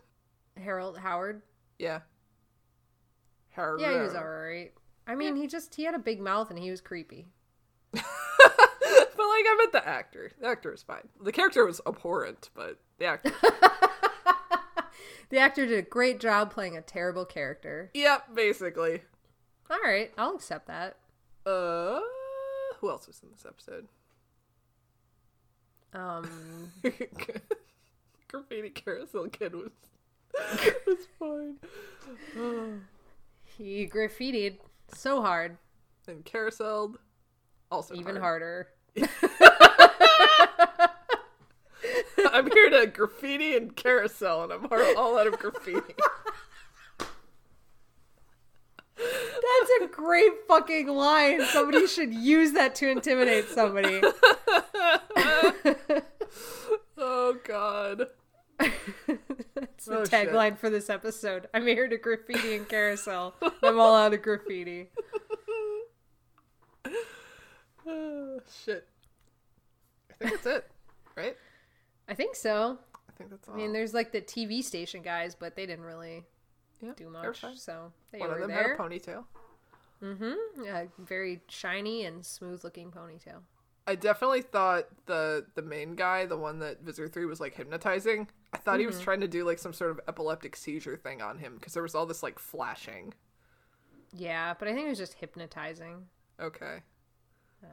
Harold Howard. Yeah. Harold. Yeah, he was alright. I mean, he just he had a big mouth and he was creepy. but like I meant the actor. The actor was fine. The character was abhorrent, but the actor. The actor did a great job playing a terrible character. yep, basically. All right, I'll accept that. Uh, who else was in this episode? Um, Graffiti Carousel Kid was was fine. he graffitied so hard, And Carousel also even hard. harder. I'm here to graffiti and carousel, and I'm all out of graffiti. That's a great fucking line. Somebody should use that to intimidate somebody. oh God. That's the Oh, shit. tagline for this episode. I'm here to graffiti and carousel. I'm all out of graffiti. Oh, shit. I think that's it, right? I think so. I think that's all. I mean, there's like the TV station guys, but they didn't really yeah, do much. So they One of were them there. had a ponytail. Mm-hmm. Yeah, very shiny and smooth looking ponytail. I definitely thought the the main guy, the one that Visser Three was like hypnotizing, I thought he Mm-hmm. was trying to do like some sort of epileptic seizure thing on him because there was all this like flashing. Yeah, but I think it was just hypnotizing. Okay,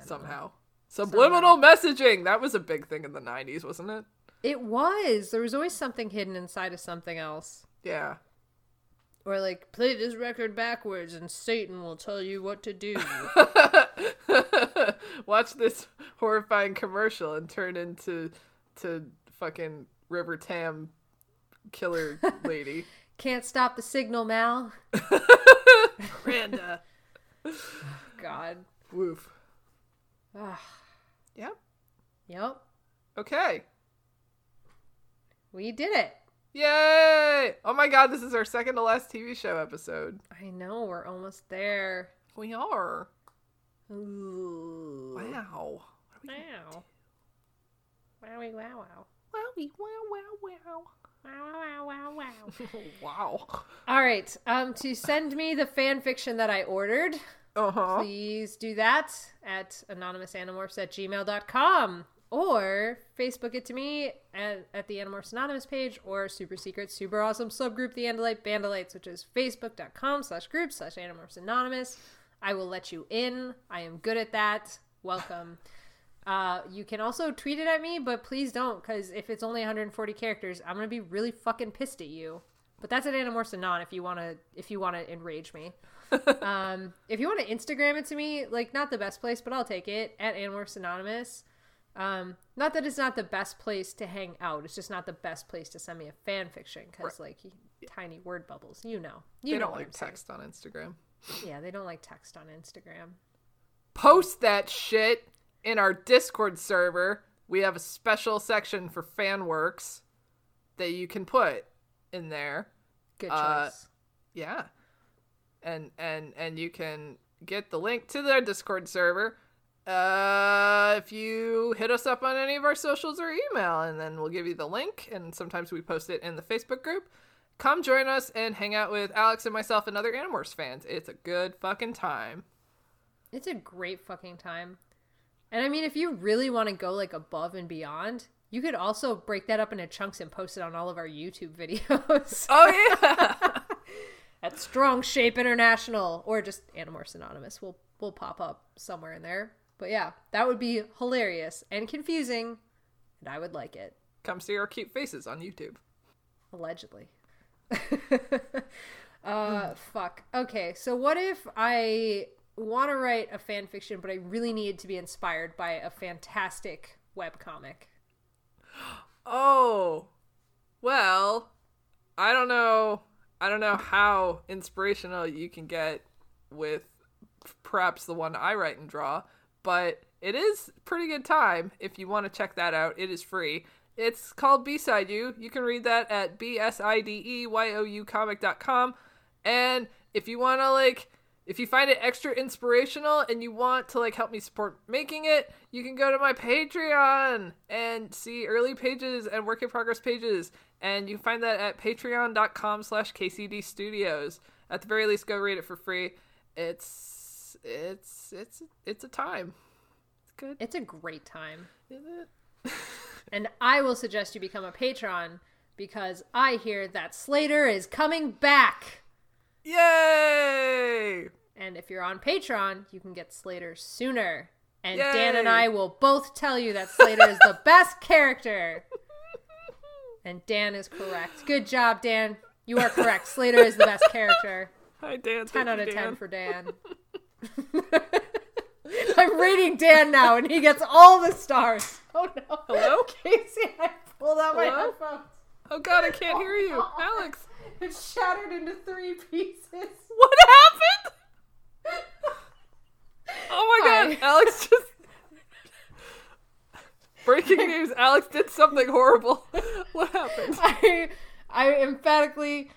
somehow subliminal messaging that was a big thing in the '90s, wasn't it? It was. There was always something hidden inside of something else. Yeah. Or like, play this record backwards and Satan will tell you what to do. Watch this horrifying commercial and turn into to fucking River Tam killer lady. Can't stop the signal, Mal. Miranda. Oh, God. Woof. Ah. yep. Yep. Okay. We did it. Yay! Oh my god, this is our second to last TV show episode. I know, we're almost there. We are. Ooh. Wow. Wow. Wowie wow wow. Wowie, wow, wow, wow. Wow wow wow wow. wow. All right. Um, to send me the fan fiction that I ordered, Uh huh. please do that at anonymousanimorphs at gmail.com or Facebook it to me at, at the Animorphs Anonymous page or super secret, super awesome subgroup, the Andalite Bandalites, which is facebook.com slash group slash Animorphs Anonymous. I will let you in. I am good at that. Welcome. Uh, you can also tweet it at me, but please don't, because if it's only 140 characters, I'm gonna be really fucking pissed at you. But that's at Animorphs Anon if you wanna if you wanna enrage me. um, if you want to Instagram it to me, like not the best place, but I'll take it at Animorphs Anonymous. Um, not that it's not the best place to hang out. It's just not the best place to send me a fan fiction because like tiny word bubbles. You know, you They know don't like I'm saying. text on Instagram. Yeah, they don't like text on Instagram. Post that shit in our Discord server. We have a special section for fan works that you can put in there. Good Uh, choice. Yeah. And and and you can get the link to their Discord server uh if you hit us up on any of our socials or email and then we'll give you the link and sometimes we post it in the Facebook group. Come join us and hang out with Alex and myself and other Animorphs fans. It's a good fucking time. It's a great fucking time. And I mean, if you really want to go like above and beyond, you could also break that up into chunks and post it on all of our YouTube videos. Oh yeah. at Strong Shape International or just Animorphs Anonymous. We'll we'll pop up somewhere in there. But yeah, that would be hilarious and confusing, and I would like it. Come see our cute faces on YouTube. Allegedly. uh fuck. Okay, so what if I want to write a fan fiction, but I really need to be inspired by a fantastic webcomic? Oh. Well, I don't know. I don't know how inspirational you can get with perhaps the one I write and draw, but it is pretty good time if you want to check that out. It is free. It's called B-Side You. You can read that at E B-S-I-D-E-Y-O-U comic.com. And if you want to like if you find it extra inspirational and you want to like help me support making it, you can go to my Patreon and see early pages and work in progress pages. And you can find that at patreon.com slash KCD Studios. At the very least, go read it for free. It's it's it's it's a time. It's good, It's a great time. isn't it? And I will suggest you become a patron because I hear that Slater is coming back. Yay! And if you're on Patreon, you can get Slater sooner. And Yay! Dan and I will both tell you that Slater is the best character. And Dan is correct. Good job, Dan. You are correct. Slater is the best character. Hi Dan. 10 Thank out you, of 10 Dan. for Dan. I'm rating Dan now, and he gets all the stars. Oh no. Hello? Casey, I pulled out my Hello? headphones. Oh god, I can't hear you, Alex. It shattered into three pieces. What happened? Oh my Hi. god, Alex just. Breaking news: Alex did something horrible. What happened? I I emphatically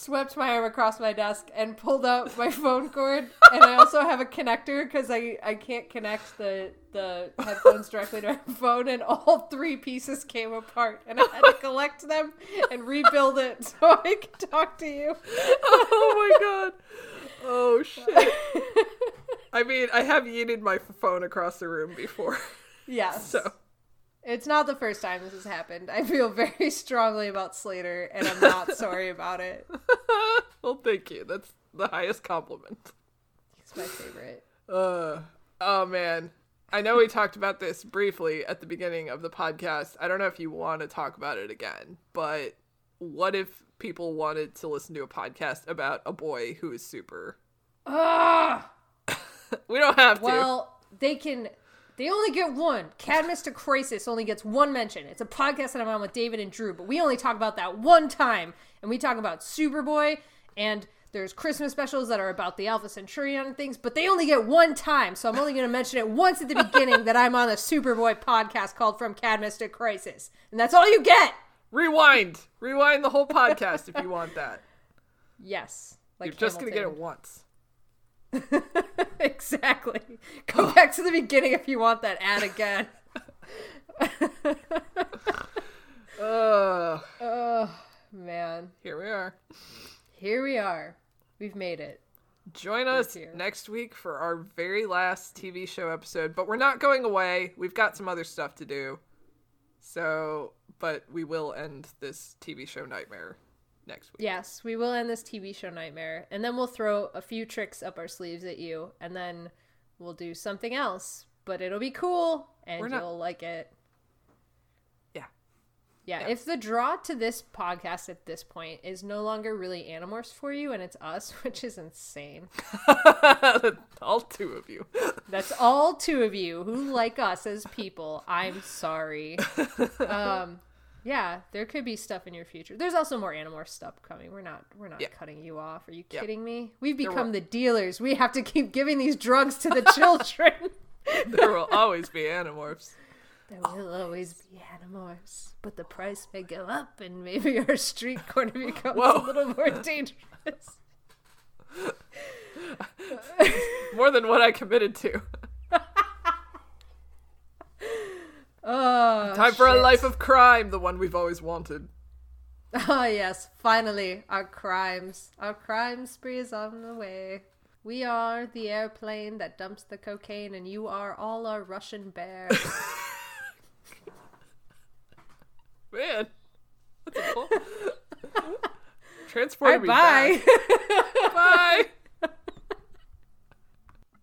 swept my arm across my desk and pulled out my phone cord and I also have a connector because I, I can't connect the the headphones directly to my phone and all three pieces came apart and I had to collect them and rebuild it so I could talk to you. Oh my god. Oh shit. I mean, I have yeeted my phone across the room before, Yes. so It's not the first time this has happened. I feel very strongly about Slater and I'm not sorry about it. well, thank you. That's the highest compliment. He's my favorite. Uh, oh man. I know we talked about this briefly at the beginning of the podcast. I don't know if you want to talk about it again, but what if people wanted to listen to a podcast about a boy who is super? Ugh! We don't have to. Well, they can. They only get one. Cadmus to Crisis only gets one mention. It's a podcast that I'm on with David and Drew, but we only talk about that one time, and we talk about Superboy and there's Christmas specials that are about the Alpha Centurion and things, but they only get one time. So I'm only going to mention it once at the beginning that I'm on a Superboy podcast called From Cadmus to Crisis. And that's all you get. Rewind. Rewind the whole podcast if you want that. Yes. Like You're just going to get it once. exactly. Go back to the beginning if you want that ad again. Ugh. oh, man. Here we are. Here we are. We've made it. Join us here. next week for our very last TV show episode, but we're not going away. We've got some other stuff to do. So, but we will end this TV show nightmare next week. Yes, we will end this TV show nightmare, and then we'll throw a few tricks up our sleeves at you, and then we'll do something else. But it'll be cool, and not- you'll like it. Yeah. Yeah, if the draw to this podcast at this point is no longer really Animorphs for you, and it's us, which is insane. All two of you. That's all two of you who like us as people. I'm sorry. Um, yeah, there could be stuff in your future. There's also more Animorph stuff coming. We're not we're not Yeah. cutting you off. Are you Yep. kidding me? We've become the dealers. We have to keep giving these drugs to the children. There will always be Animorphs. there will always be Animorphs, but the price may go up, and maybe our street corner becomes Whoa. a little more dangerous. More than what I committed to. Oh, Time for a life of crime, the one we've always wanted. Ah, yes, finally, our crimes. Our crime spree is on the way. We are the airplane that dumps the cocaine, and you are all our Russian bear. Man. That's cool. Transported Bye me back. bye. Bye.